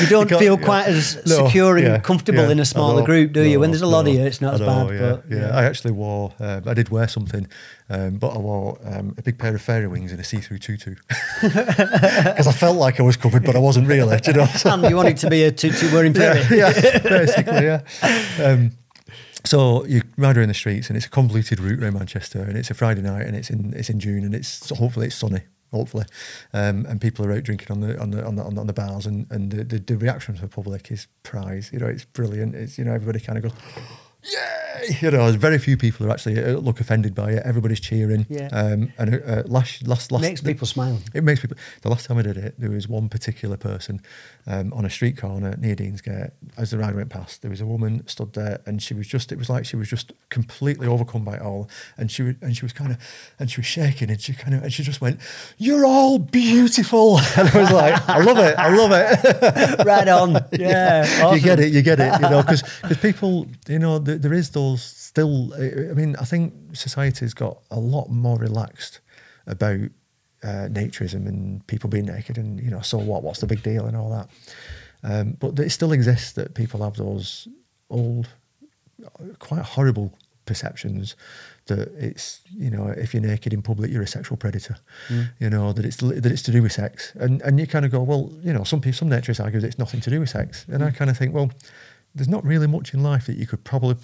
you don't can't- feel yeah. quite as No, secure and yeah, comfortable yeah, in a smaller group, do you? When there's a lot of you, it's not as bad. Yeah, but, yeah. I actually wore, um, I did wear something, um, but I wore um, a big pair of fairy wings and a see-through tutu because I felt like I was covered, but I wasn't really. you know? And you want it to be a tutu wearing yeah, fairy. yeah, basically, yeah. So you ride around the streets, and it's a convoluted route around Manchester, and it's a Friday night, and it's in it's in June, and it's so hopefully it's sunny, hopefully, um, and people are out drinking on the on the on the, on the, on the bars, and and the, the, the reaction from the public is prize. You know, it's brilliant. It's you know everybody kind of goes. Yay! You know, there's very few people who actually uh, look offended by it. Everybody's cheering. Yeah. Um, and uh, last, last, last, Makes people smile. it makes people. The last time I did it, there was one particular person um, on a street corner near Deansgate. As the ride went past, there was a woman stood there, and she was just. It was like she was just completely overcome by it all, and she was, and she was kind of, and she was shaking, and she kind of, and she just went, "You're all beautiful," and I was like, "I love it, I love it." right on. Yeah. You get it, you get it, you know, because because people, you know, there, there is those still. I I mean, I think society's got a lot more relaxed about uh, naturism and people being naked, and you know, so what? What's the big deal and all that? Um, but it still exists that people have those old, quite horrible perceptions that it's you know if you're naked in public you're a sexual predator you know that it's that it's to do with sex and and you kind of go well you know some people some naturists argue that it's nothing to do with sex and I kind of think well there's not really much in life that you could probably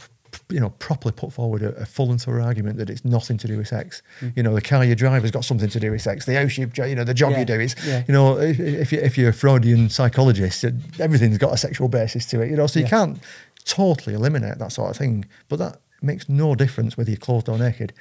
you know properly put forward a, a full and thorough argument that it's nothing to do with sex you know the car you drive has got something to do with sex the house you you know the job Yeah, you do is yeah. you know if, if, you, if you're a Freudian psychologist everything's got a sexual basis to it you know so you Yeah. can't totally eliminate that sort of thing but that makes no difference whether you're clothed or naked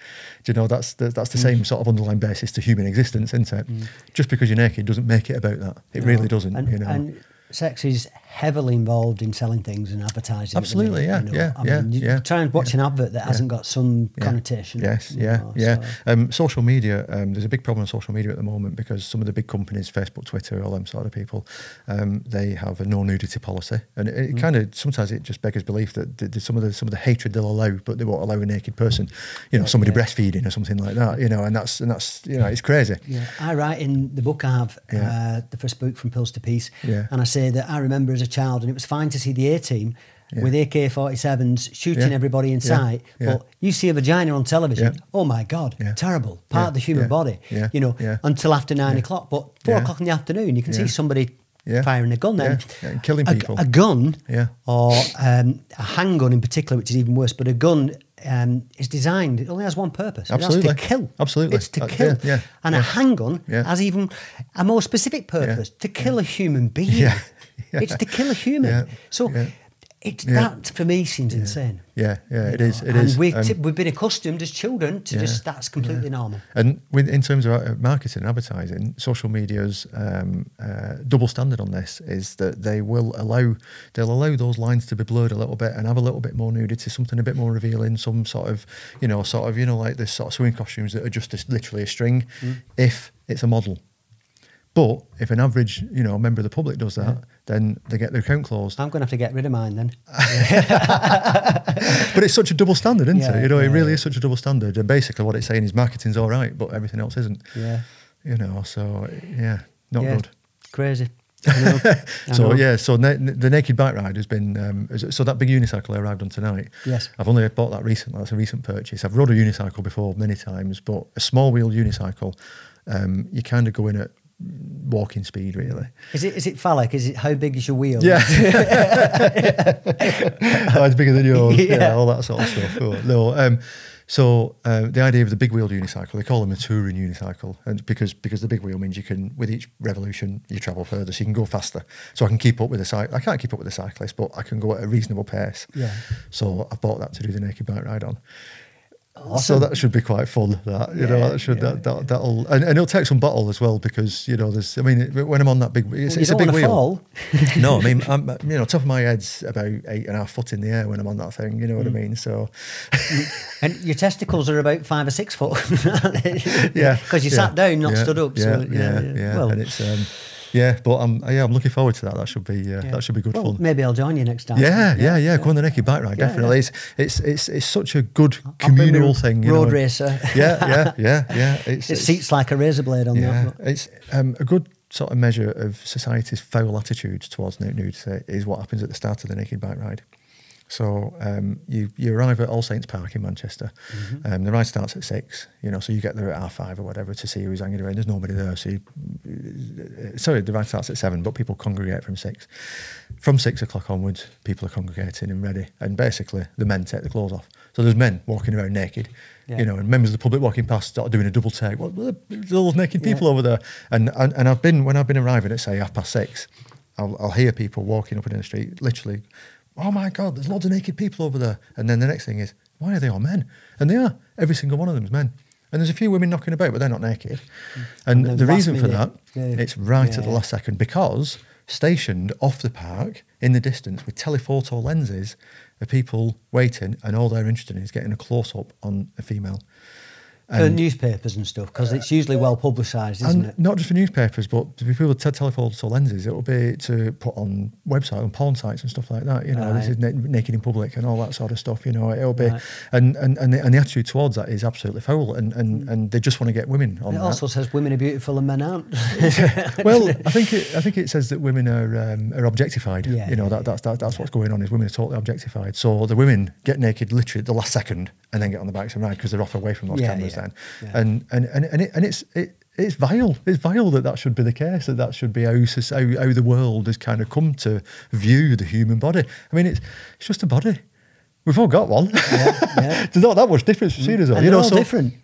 do you know that's the, that's the Mm. same sort of underlying basis to human existence isn't it just because you're naked doesn't make it about that it No. really doesn't And, you know and sex is heavily involved in selling things and advertising. Absolutely, yeah, you know. yeah, I yeah, mean, you yeah, try and watch an advert that yeah. hasn't got some Yeah. connotation. Yes, yeah, know, yeah. so- Um, social media, um, there's a big problem on social media at the moment because some of the big companies, Facebook, Twitter, all them sort of people, um, they have a no nudity policy, and it, it Mm. kind of sometimes it just beggars belief that the, the, some of the some of the hatred they'll allow, but they won't allow a naked person, you know, Yeah, somebody yeah. breastfeeding or something like that, you know, and that's and that's you know, it's crazy. Yeah, I write in the book I have, Yeah. uh, the first book from Pills to Peace, Yeah. and I say that I remember as a child, and it was fine to see the A team Yeah. with AK 47s shooting Yeah. everybody in sight, Yeah. but you see a vagina on television, oh my God, terrible, part of the human body, Yeah. you know, until after nine o'clock. But four o'clock in the afternoon, you can see somebody firing a gun then. Yeah. Yeah, and killing A- people. A, gun, Yeah. or um, a handgun in particular, which is even worse, but a gun um, is designed, it only has one purpose. Absolutely. to kill. Absolutely. It's to Uh, kill. yeah, yeah, and a yeah. handgun Yeah. has even a more specific purpose to kill a human being. It's to kill a human. So. It's Yeah. that for me seems insane. Yeah, yeah, it is. It and is. We've, Um, t- we've been accustomed as children to Yeah. just that's completely normal. And with, in terms of uh, marketing and advertising, social media's um, uh, double standard on this is that they will allow they'll allow those lines to be blurred a little bit and have a little bit more nudity, something a bit more revealing, some sort of you know sort of you know like this sort of swimming costumes that are just a, literally a string, if it's a model. But if an average you know member of the public does that, then they get their account closed. I'm going to have to get rid of mine then. But it's such a double standard, isn't Yeah, it? You know, it really yeah. is such a double standard. And basically, what it's saying is marketing's all right, but everything else isn't. Yeah. You know, so yeah, not yeah. good. Crazy. I know. I So know. yeah, so na- the naked bike ride has been um, so that big unicycle I arrived on tonight. Yes. I've only bought that recently. That's a recent purchase. I've rode a unicycle before many times, but a small wheel unicycle, um, you kind of go in at walking speed, really. Is it is it phallic? Is it how big is your wheel? Yeah. oh, it's bigger than yours. Yeah. Yeah. all that sort of stuff. Oh, no. Um, so uh, the idea of the big wheeled unicycle, they call them a touring unicycle, and because because the big wheel means you can with each revolution you travel further, so you can go faster. So I can keep up with the cycle. I can't keep up with the cyclist, but I can go at a reasonable pace. Yeah. So I've bought that to do the naked bike ride on. So that should be quite fun. That you Yeah, know, that should yeah, that, that that'll and, and it'll take some bottle as well because you know there's. I mean, when I'm on that big, it's, Well, it's a big wheel. fall. no, I mean, I'm, you know, top of my head's about eight and a half foot in the air when I'm on that thing. You know what Mm. I mean? So, And your testicles are about five or six foot. yeah, Because you sat down, not stood up. Yeah, so yeah, yeah. Well, and it's um, yeah, but I'm yeah, I'm looking forward to that. That should be uh, yeah. that should be good Well, fun. Maybe I'll join you next time. Yeah, yeah, yeah, Go on the naked bike ride. Yeah, definitely, yeah. it's it's it's it's such a good communal thing. You Road know? racer. Yeah, yeah, yeah, yeah. It's, It it's- seats like a razor blade on yeah, that. but- it's um, a good sort of measure of society's foul attitudes towards nudity is what happens at the start of the naked bike ride. So um, you you arrive at All Saints Park in Manchester. Mm-hmm. Um, the ride starts at six. You know, so you get there at half five or whatever to see who's hanging around. There's nobody there. So, you, uh, sorry, the ride starts at seven, but people congregate from six. From six o'clock onwards, people are congregating and ready. And basically, the men take the clothes off. So there's men walking around naked. Yeah. You know, and members of the public walking past start doing a double take. What? Well, there's all those naked Yeah. people over there. And, and and I've been when I've been arriving at say half past six, I'll, I'll hear people walking up and down the street, literally, oh my god, there's loads of naked people over there. And then the next thing is, why are they all men? And they are. Every single one of them is men. And there's a few women knocking about, but they're not naked. And, And the reason for that, yeah. it's right at the last second because stationed off the park in the distance with telephoto lenses are people waiting, and all they're interested in is getting a close up on a female. For newspapers and stuff, because it's usually well publicised, isn't and it? not just for newspapers, but to people with te- telephoto lenses, it will be to put on website and porn sites and stuff like that. You know, this is na- naked in public and all that sort of stuff. You know, it'll be, Right. and and and the, and the attitude towards that is absolutely foul, and and, and they just want to get women on It that. also says women are beautiful and men aren't. well, I think it, I think it says that women are um, are objectified. Yeah, you know yeah, that, that's that, that's what's going on is women are totally objectified. So the women get naked literally at the last second and then get on the bikes and ride because they're off away from those Yeah, cameras yeah, then. yeah. And and and and, it, and it's it, it's vile. It's vile that that should be the case. That that should be how, how how the world has kind of come to view the human body. I mean, it's it's just a body. We've all got one. yeah. There's not that much difference between mm. us all. you know, all so- different.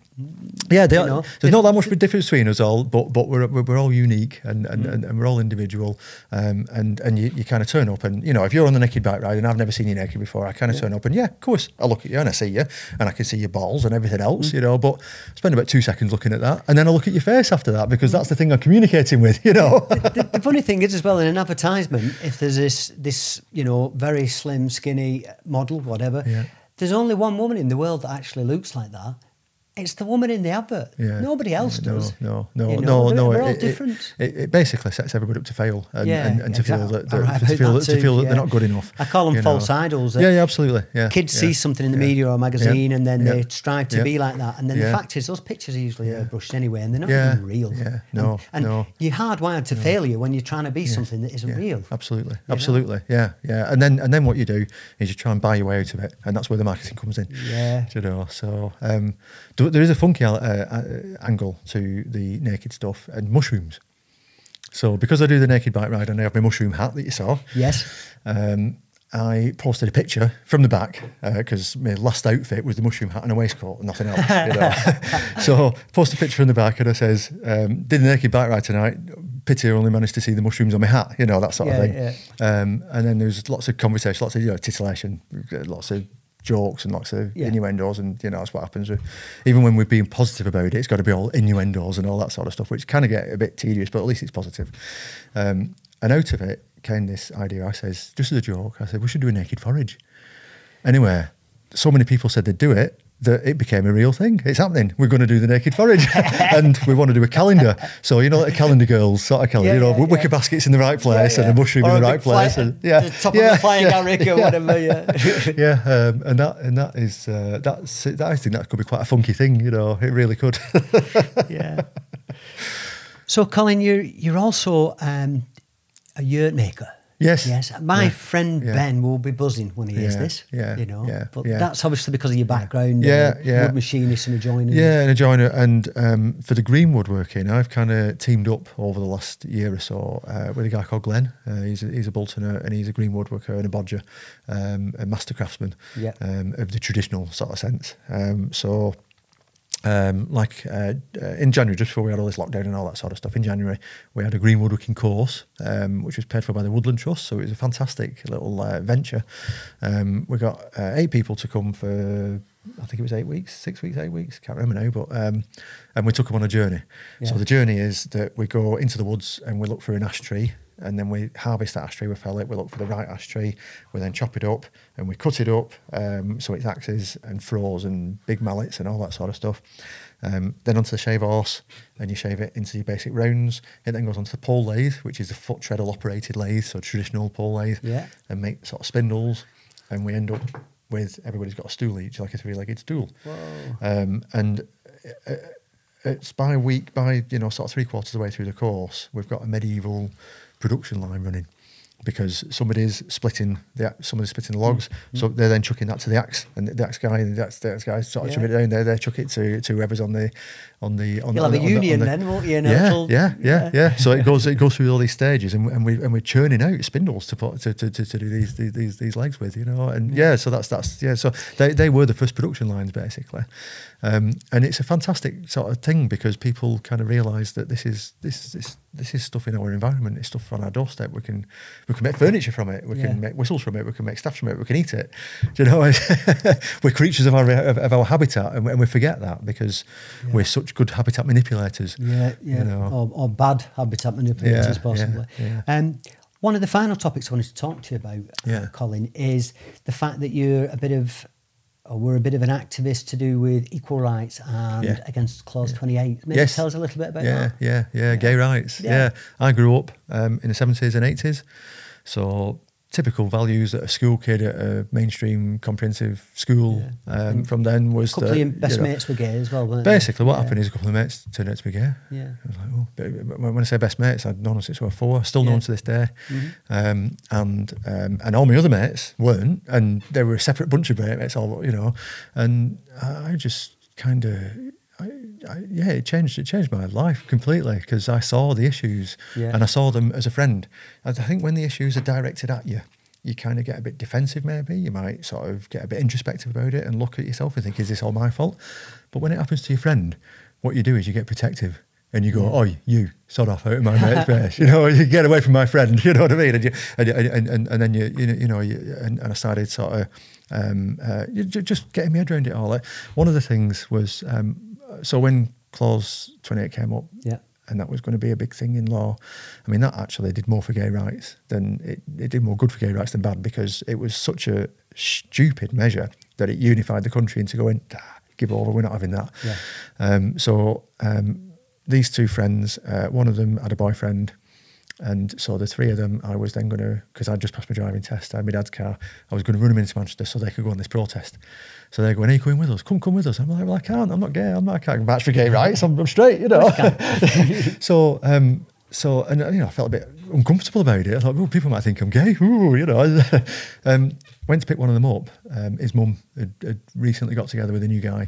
Yeah, they You are, know, there's not that much difference between us all, but but we're we're, all unique and and, mm. and, and we're all individual. Um, and and you, you kind of turn up, and you know, if you're on the naked bike ride, and I've never seen you naked before, I kind of turn up, and yeah, of course, I look at you and I see you, and I can see your balls and everything else, mm. you know. But I spend about two seconds looking at that, and then I look at your face after that because mm. that's the thing I'm communicating with, you know. the, the funny thing is as well in an advertisement if there's this this you know very slim skinny model whatever Yeah. there's only one woman in the world that actually looks like that it's the woman in the advert Yeah. nobody else Yeah, does No, no, You no, know, no, they're- no. they're all it, different. It, it basically sets everybody up to fail and, Yeah, and, and to feel exactly. that, right, to feel that that, to feel that they're not good enough. I call them false know. idols, eh? Yeah, yeah, absolutely. Yeah, kids see something in the media or a magazine and then they strive to be like that and then the fact is those pictures are usually airbrushed anyway and they're not even real yeah, And- no, and, no. you're hardwired to failure when you're trying to be something that isn't real Absolutely, absolutely. Yeah, yeah. And then and then what you do is you try and buy your way out of it, and that's where the marketing comes in. Yeah. You know, so there is a funky uh, uh, angle to the naked stuff and mushrooms. So because I do the naked bike ride and I have my mushroom hat that you saw, yes um, I posted a picture from the back because my last outfit was the mushroom hat and a waistcoat and nothing else. You know? so posted a picture from the back and I says, um, did the naked bike ride tonight. Pity I only managed to see the mushrooms on my hat, you know, that sort Yeah, of thing. Um, and then there was lots of conversation, lots of you know, titillation, lots of jokes and lots of Yeah. innuendos and you know that's what happens with, even when we're being positive about it it's got to be all innuendos and all that sort of stuff which kind of get a bit tedious but at least it's positive. Um, and out of it came this idea. I says just as a joke I said we should do a naked forage. Anyway so many people said they'd do it that it became a real thing. It's happening. We're going to do the naked forage, and we want to do a calendar. So you know, like a calendar girls sort of calendar. Yeah, you know, yeah, wicker yeah. baskets in the right place and a mushroom Or in the right place. and, yeah, the top yeah, of the flying yeah, or whatever yeah yeah, um, and that and that is uh, that's that, I think that could be quite a funky thing. You know, it really could. yeah. So, Colin, you're you're also um, a yurt maker. Yes. Yes. My Yeah. friend Yeah. Ben will be buzzing when he hears Yeah. this. Yeah. You know. Yeah. But that's obviously because of your background. Yeah, yeah. Wood machinist and a joiner. Yeah, and a joiner. And um, for the green woodworking, I've kind of teamed up over the last year or so uh, with a guy called Glenn. Uh, he's, a, he's a Boltoner and he's a green woodworker and a bodger, um, a master craftsman Yeah. um, of the traditional sort of sense. Um, so, um, like uh, uh, in January, just before we had all this lockdown and all that sort of stuff, in January, we had a green woodworking course, um, which was paid for by the Woodland Trust. So it was a fantastic little uh, venture. Um, we got uh, eight people to come for, I think it was eight weeks, six weeks, eight weeks, can't remember now, but um, and we took them on a journey. So the journey is that we go into the woods and we look for an ash tree. And then we harvest that ash tree, we fell it, we look for the right ash tree, we then chop it up and we cut it up um, so it's axes and froes and big mallets and all that sort of stuff. Um, then onto the shave horse, and you shave it into your basic rounds. It then goes onto the pole lathe, which is a foot treadle operated lathe, so traditional pole lathe, Yeah. and make sort of spindles. And we end up with everybody's got a stool each, like a three legged stool. Um, and uh, it's by week, by you know, sort of three quarters of the way through the course, we've got a medieval production line running because somebody's splitting the somebody's splitting the logs, mm. so mm. they're then chucking that to the axe, and the axe guy, the axe, the axe guy sort of Yeah. chuck it down there. They chuck it to to whoever's on the on the on. You'll on have a on union on the- then, won't you? And yeah, it'll- yeah, yeah, yeah. So it goes it goes through all these stages, and, and we and we're churning out spindles to put to, to, to, to do these, these these legs with, you know. And yeah, so that's that's yeah. So they they were the first production lines basically, um, and it's a fantastic sort of thing because people kind of realise that this is this this this is stuff in our environment. It's stuff on our doorstep. We can we can make furniture from it. We Yeah. can make whistles from it. We can make stuff from it. We can eat it. Do you know? we're creatures of our of, of our habitat, and we, and we forget that because Yeah. we're such good habitat manipulators. Yeah, yeah. You know. or, or bad habitat manipulators, Yeah, possibly. yeah, Um, one of the final topics I wanted to talk to you about, uh, Yeah. Colin, is the fact that you're a bit of, or we're a bit of an activist to do with equal rights and Yeah. against Clause 28. Maybe Yes. tell us a little bit about yeah, that. yeah, yeah, gay rights. Yeah. Yeah. I grew up um, in the 70s and 80s. So typical values that a school kid at a mainstream comprehensive school Yeah. um, from then was A couple that, of your best you know, mates were gay as well, weren't they? Basically, what Yeah. happened is a couple of mates turned out to be gay. Yeah. I was like, oh, but when I say best mates, I'd known since we were four. Still know Yeah. them to this day. Mhm. Um, and um, and all my other mates weren't, and they were a separate bunch of mates, all you know. And I just kind of, I, I, yeah, it changed. It changed my life completely because I saw the issues Yeah. and I saw them as a friend. And I think when the issues are directed at you. You kind of get a bit defensive, maybe. You might sort of get a bit introspective about it and look at yourself and think, is this all my fault? But when it happens to your friend, what you do is you get protective and you go. "Oh, you sod off out of my mate's face," you know, you get away from my friend, you know what I mean? And you, and, and, and, and then you, you know, you know, you, and, and I started sort of um, uh, just getting my head around it all. One of the things was, um, so when clause twenty eight came up, Yeah. and that was going to be a big thing in law. I mean, that actually did more for gay rights than it, it did more good for gay rights than bad because it was such a stupid measure that it unified the country into going, ah, give over, we're not having that. Yeah. Um, so um, these two friends, uh, one of them had a boyfriend. And so the three of them, I was then going to, because I'd just passed my driving test, I had my dad's car, I was going to run them into Manchester so they could go on this protest. So they're going, you coming with us? Come, come with us. I'm like, well, I can't. I'm not gay. I'm not, I can't match for gay rights. I'm, I'm straight, you know. so, um, so, and you know, I felt a bit uncomfortable about it. I thought, well, people might think I'm gay. Ooh, you know. um, went to pick one of them up. Um, his mum had, had recently got together with a new guy.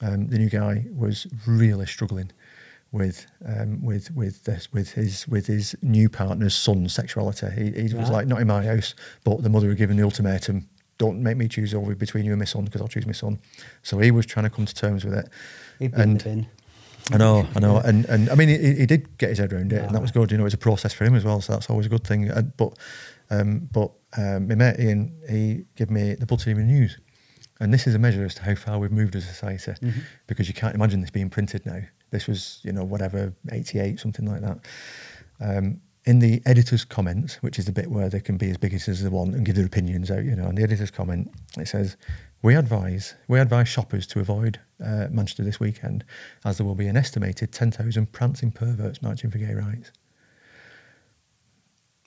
Um, the new guy was really struggling with um, with with this with his with his new partner's son's sexuality. He, he was like, not in my house, but the mother had given the ultimatum. Don't make me choose over between you and my son because I'll choose my son. So he was trying to come to terms with it. He'd been in And- bin. I know, I know, and and I mean, he, he did get his head around it, and that was good. You know, it was a process for him as well, so that's always a good thing. Uh, but, um, but um, my mate Ian, he gave me the Bulletin News, and this is a measure as to how far we've moved as a society, Mhm. because you can't imagine this being printed now. This was, you know, whatever eighty eight, something like that. Um, in the editor's comments, which is the bit where they can be as bigoted as they want and give their opinions out, you know, in the editor's comment, it says, "We advise we advise shoppers to avoid uh, Manchester this weekend, as there will be an estimated ten thousand prancing perverts marching for gay rights."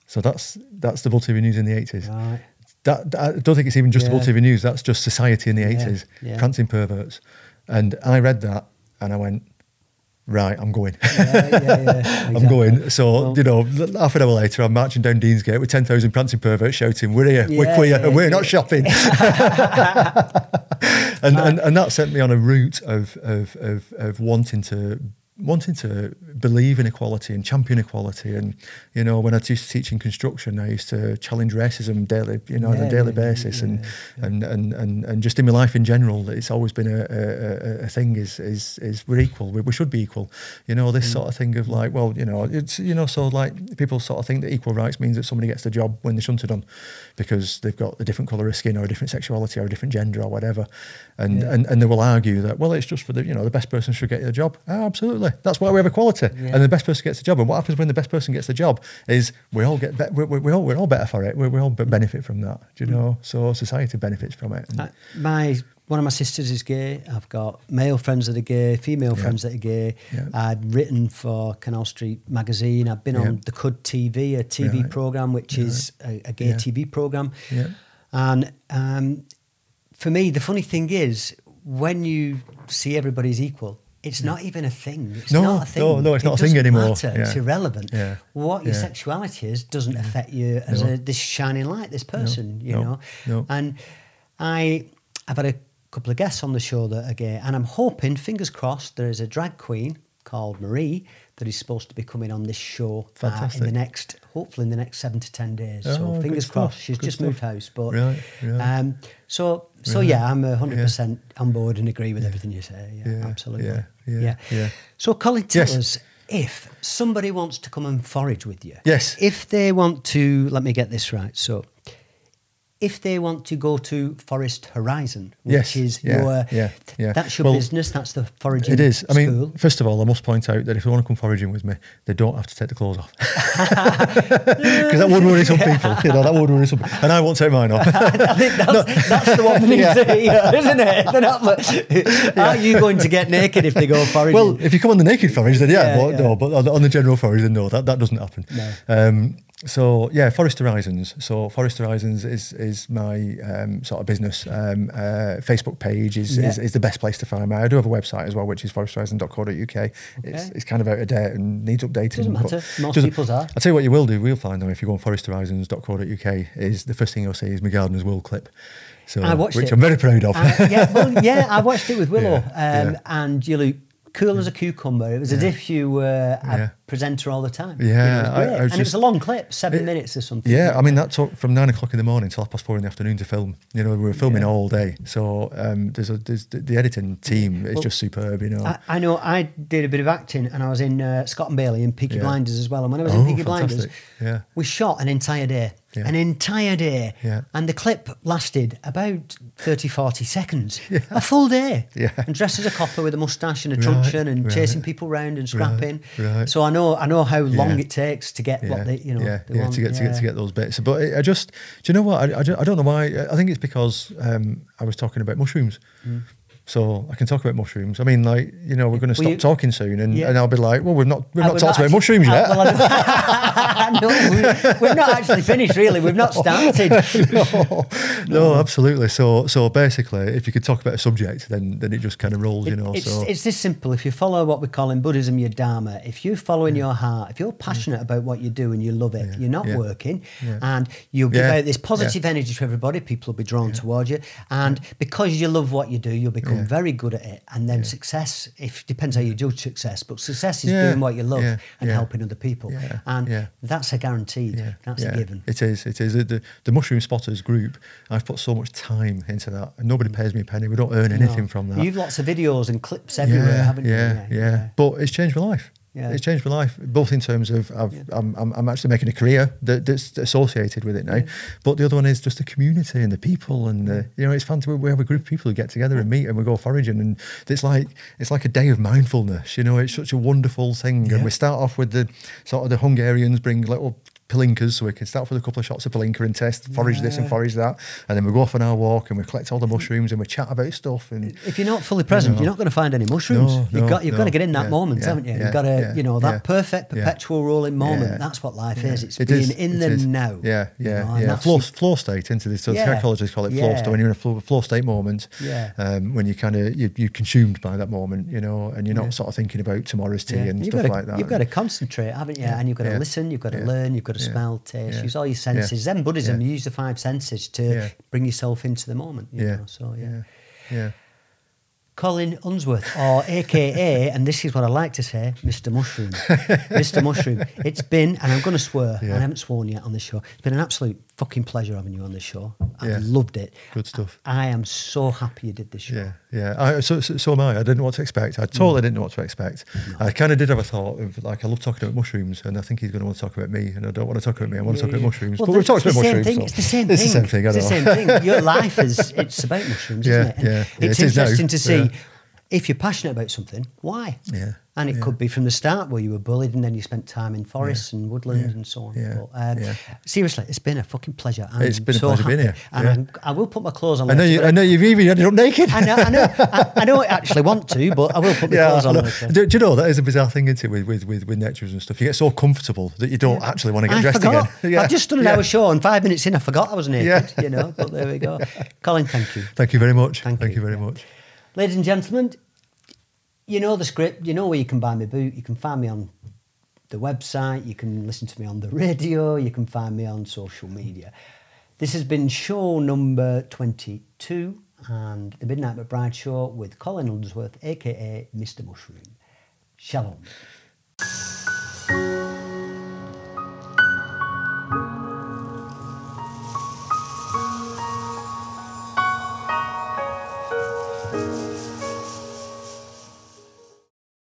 So that's that's the Bull TV news in the eighties. Right. That, I don't think it's even just Yeah. Bull TV news. That's just society in the Yeah, eighties, yeah. prancing perverts. And I read that and I went, right, I'm going. Yeah, yeah, yeah, I'm going. So, Well- you know, half an hour later, I'm marching down Deansgate with 10,000 prancing perverts shouting, We're here, we're queer, we're not shopping. and, and, and that sent me on a route of, of, of, of wanting to wanting to believe in equality and champion equality. And you know when I used to teach in construction I used to challenge racism daily you know on a daily yeah, basis. Yeah, and, yeah. and and and and just in my life in general it's always been a, a, a- thing is is is we're equal. We, we should be equal. You know Mm. this sort of thing of like well you know it's you know so like people sort of think that equal rights means that somebody gets the job when they shouldn't have done because they've got a different colour of skin or a different sexuality or a different gender or whatever. And Yeah. and, and they will argue that well it's just for the you know the best person should get the job. Ah, absolutely that's why we have equality Yeah. and the best person gets the job and what happens when the best person gets the job is we all get be- we, we, we all we're all better for it we, we all benefit from that do you know so society benefits from it Uh, my one of my sisters is gay. I've got male friends that are gay, female Yeah. friends that are gay. Yeah. I've written for Canal Street magazine. I've been on the Cud TV, a TV Right. program, which is a, a gay. TV program. Yeah. And um, for me, the funny thing is when you see everybody's equal. It's not even a thing. It's No, not a thing. no, no, it's It not a thing anymore. Matter. It's irrelevant. Yeah. What your sexuality is doesn't affect you as No. a, this shining light, this person. you no, know. no. And I, I've had a couple of guests on the show that are gay, and I'm hoping, fingers crossed, there is a drag queen called Marie that is supposed to be coming on this show uh, in the next, hopefully in the next seven to ten days. Oh, so fingers crossed. She's good just stuff. moved house, but Right, right. um, so so Right. yeah, I'm hundred percent on board and agree with everything you say. Yeah, Yeah, absolutely. yeah, yeah, yeah. So Colin, tell Yes. us if somebody wants to come and forage with you. Yes. If they want to, let me get this right. So, if they want to go to Forest Horizon, which Yes, is yeah, your, yeah, yeah. that's your Well, business, that's the foraging It is. I mean, school. first of all, I must point out that if they want to come foraging with me, they don't have to take the clothes off. Because that would worry some people. You know, that would worry some people. And I won't take mine off. I think that's, that's the one thing need to hear, isn't it? They're not like- Are you going to get naked if they go foraging? well, if you come on the naked forage, then yeah, Yeah, but yeah. no. But on, on the general forage, then no, that, that doesn't happen. No. Um, so yeah, Forest Horizons. So Forest Horizons is is my um, sort of business. Um, uh, Facebook page is, is Yeah. is the best place to find me. I do have a website as well, which is foresthorizon.co.uk. It's it's kind of out of date and needs updating. Doesn't matter. Most doesn't- people's are. I'll tell you what you will do. We'll find them if you go on foresthorizons.co.uk. Is the first thing you'll see is my Gardeners' World clip. So I watched which it. I'm very proud of. Uh, yeah, well, yeah, I watched it with Willow, Yeah, um, yeah. and you look cool as a cucumber. It was as if you were Yeah. Presenter all the time. Yeah, it I- I and it was a long clip, seven It- minutes or something. Yeah, I mean that took from nine o'clock in the morning till half past four in the afternoon to film. You know, we were filming Yeah. all day, so um, there's a there's the, editing team is Well, just superb. You know, I, I know I did a bit of acting and I was in uh, Scott and Bailey in Peaky Yeah. Blinders as well. And when I was Oh, in Peaky Blinders. Yeah. we shot an entire day. Yeah. An entire day. Yeah. And the clip lasted about 30, 40 seconds. A full day. Yeah. And dressed as a copper with a moustache and a Right, truncheon and right. chasing people round and scrapping. right. So I know I know how long Yeah. it takes to get what they, you know, yeah, yeah, want. to get to get to get those bits. But I I just, do you know what? I, I, don't, I don't know why. I think it's because um, I was talking about mushrooms. So I can talk about mushrooms. I mean, like you know, we're going to stop you- talking soon, and, Yeah. and I'll be like, well, we've not we've Uh, not talked about actually- mushrooms uh, yet. well, no, we- we've not actually finished. Really, we've not started. no, no, absolutely. So, so basically, if you could talk about a subject, then then it just kind of rolls, you know. it's, so it's this simple. If you follow what we call in Buddhism your Dharma, if you're following your heart, if you're passionate about what you do and you love it, Yeah, you're not yeah, working, yeah. and you'll give Yeah, out this positive energy to everybody, people will be drawn towards you. And because you love what you do, you'll become Very good at it. And then success, if depends how you do success, but success is doing what you love and helping other people. And yeah. that's a guaranteed. that's a given. It is. It is. The, the mushroom spotters group. I've put so much time into that, and nobody mm. pays me a penny. We don't earn anything No. from that. You've lots of videos and clips everywhere, haven't you? yeah, yeah, But it's changed my life. Yeah. It's changed my life, both in terms of I've, I'm, I'm, I'm actually making a career that, that's associated with it now. Mm. But the other one is just the community and the people, and the, mm. you know, it's fun to we have a group of people who get together and meet and we go foraging, and it's like it's like a day of mindfulness. You know, it's such a wonderful thing. And we start off with the sort of the Hungarians bring little palinkas, so we can start with a couple of shots of palinka and test, forage this and forage that, and then we go off on our walk and we collect all the mushrooms and we chat about stuff. And If you're not fully present, know. you're not going to find any mushrooms. No, you've no, got you've got to get in that Yeah, moment, yeah, haven't you? yeah, you've got to, yeah, you know, that yeah, perfect yeah. perpetual rolling moment. Yeah. That's what life Yeah. is. It's It being is, in it the is. now. Yeah, you yeah, know, yeah. Flow, flow state into this. So Yeah. psychologists call it flow Yeah. state. When you're in a flow, flow state moment, Yeah. um, when you kind of you, you're consumed by that moment, you know, and you're not Yeah. sort of thinking about tomorrow's tea Yeah. and You've stuff like that. You've got to concentrate, haven't you? And you've got to listen, you've got to learn, you've got to yeah, smell, taste, use all your senses. Zen Buddhism, you use the five senses to bring yourself into the moment. You yeah, Know? So, yeah. yeah. Colin Unsworth, or AKA, and this is what I like to say, Mr. Mushroom. Mr. Mushroom. It's been, and I'm going to swear, Yeah. I haven't sworn yet on the show, it's been an absolute fucking pleasure having you on the show. I've Yeah. loved it. Good stuff. I am so happy you did the show. Yeah, yeah. I, so, so, so am I. I didn't know what to expect. I Mm. totally didn't know what to expect. I kind of did have a thought of like I love talking about mushrooms, and I think he's going to want to talk about me, and I don't want to talk about me. I want to talk about mushrooms. Well, but we've talked the about same mushrooms. Thing. so It's the same thing. It's the same thing. I It's the same thing. Your life is it's about mushrooms, Yeah, isn't it? And yeah, yeah, it's it is now. interesting to see Yeah. If you're passionate about something, why? Yeah, And it yeah. could be from the start where you were bullied and then you spent time in forests and woodlands yeah, and so on. yeah, But, um, yeah. Seriously, it's been a fucking pleasure. I'm It's been a so pleasure being here, And yeah. I'm- I will put my clothes on I know later, you, I know you've even ended up naked. I know, I know, I, I don't actually want to, but I will put my clothes on later. Do, do you know that is a bizarre thing, isn't it? With with with, with lectures and stuff, you get so comfortable that you don't actually want to get I dressed forgot. again. I've just done an yeah. hour show and five minutes in, I forgot I was naked. Yeah. You know, but there we go. Colin, thank you. Thank you very much. Thank Thank, you, you. very yeah. much. Ladies and gentlemen, you know the script. You know where you can buy my boot. You can find me on the website. You can listen to me on the radio. You can find me on social media. This has been show number 22 and the Midnight McBride Show with Colin Unsworth, aka Mr. Mushroom. Shalom.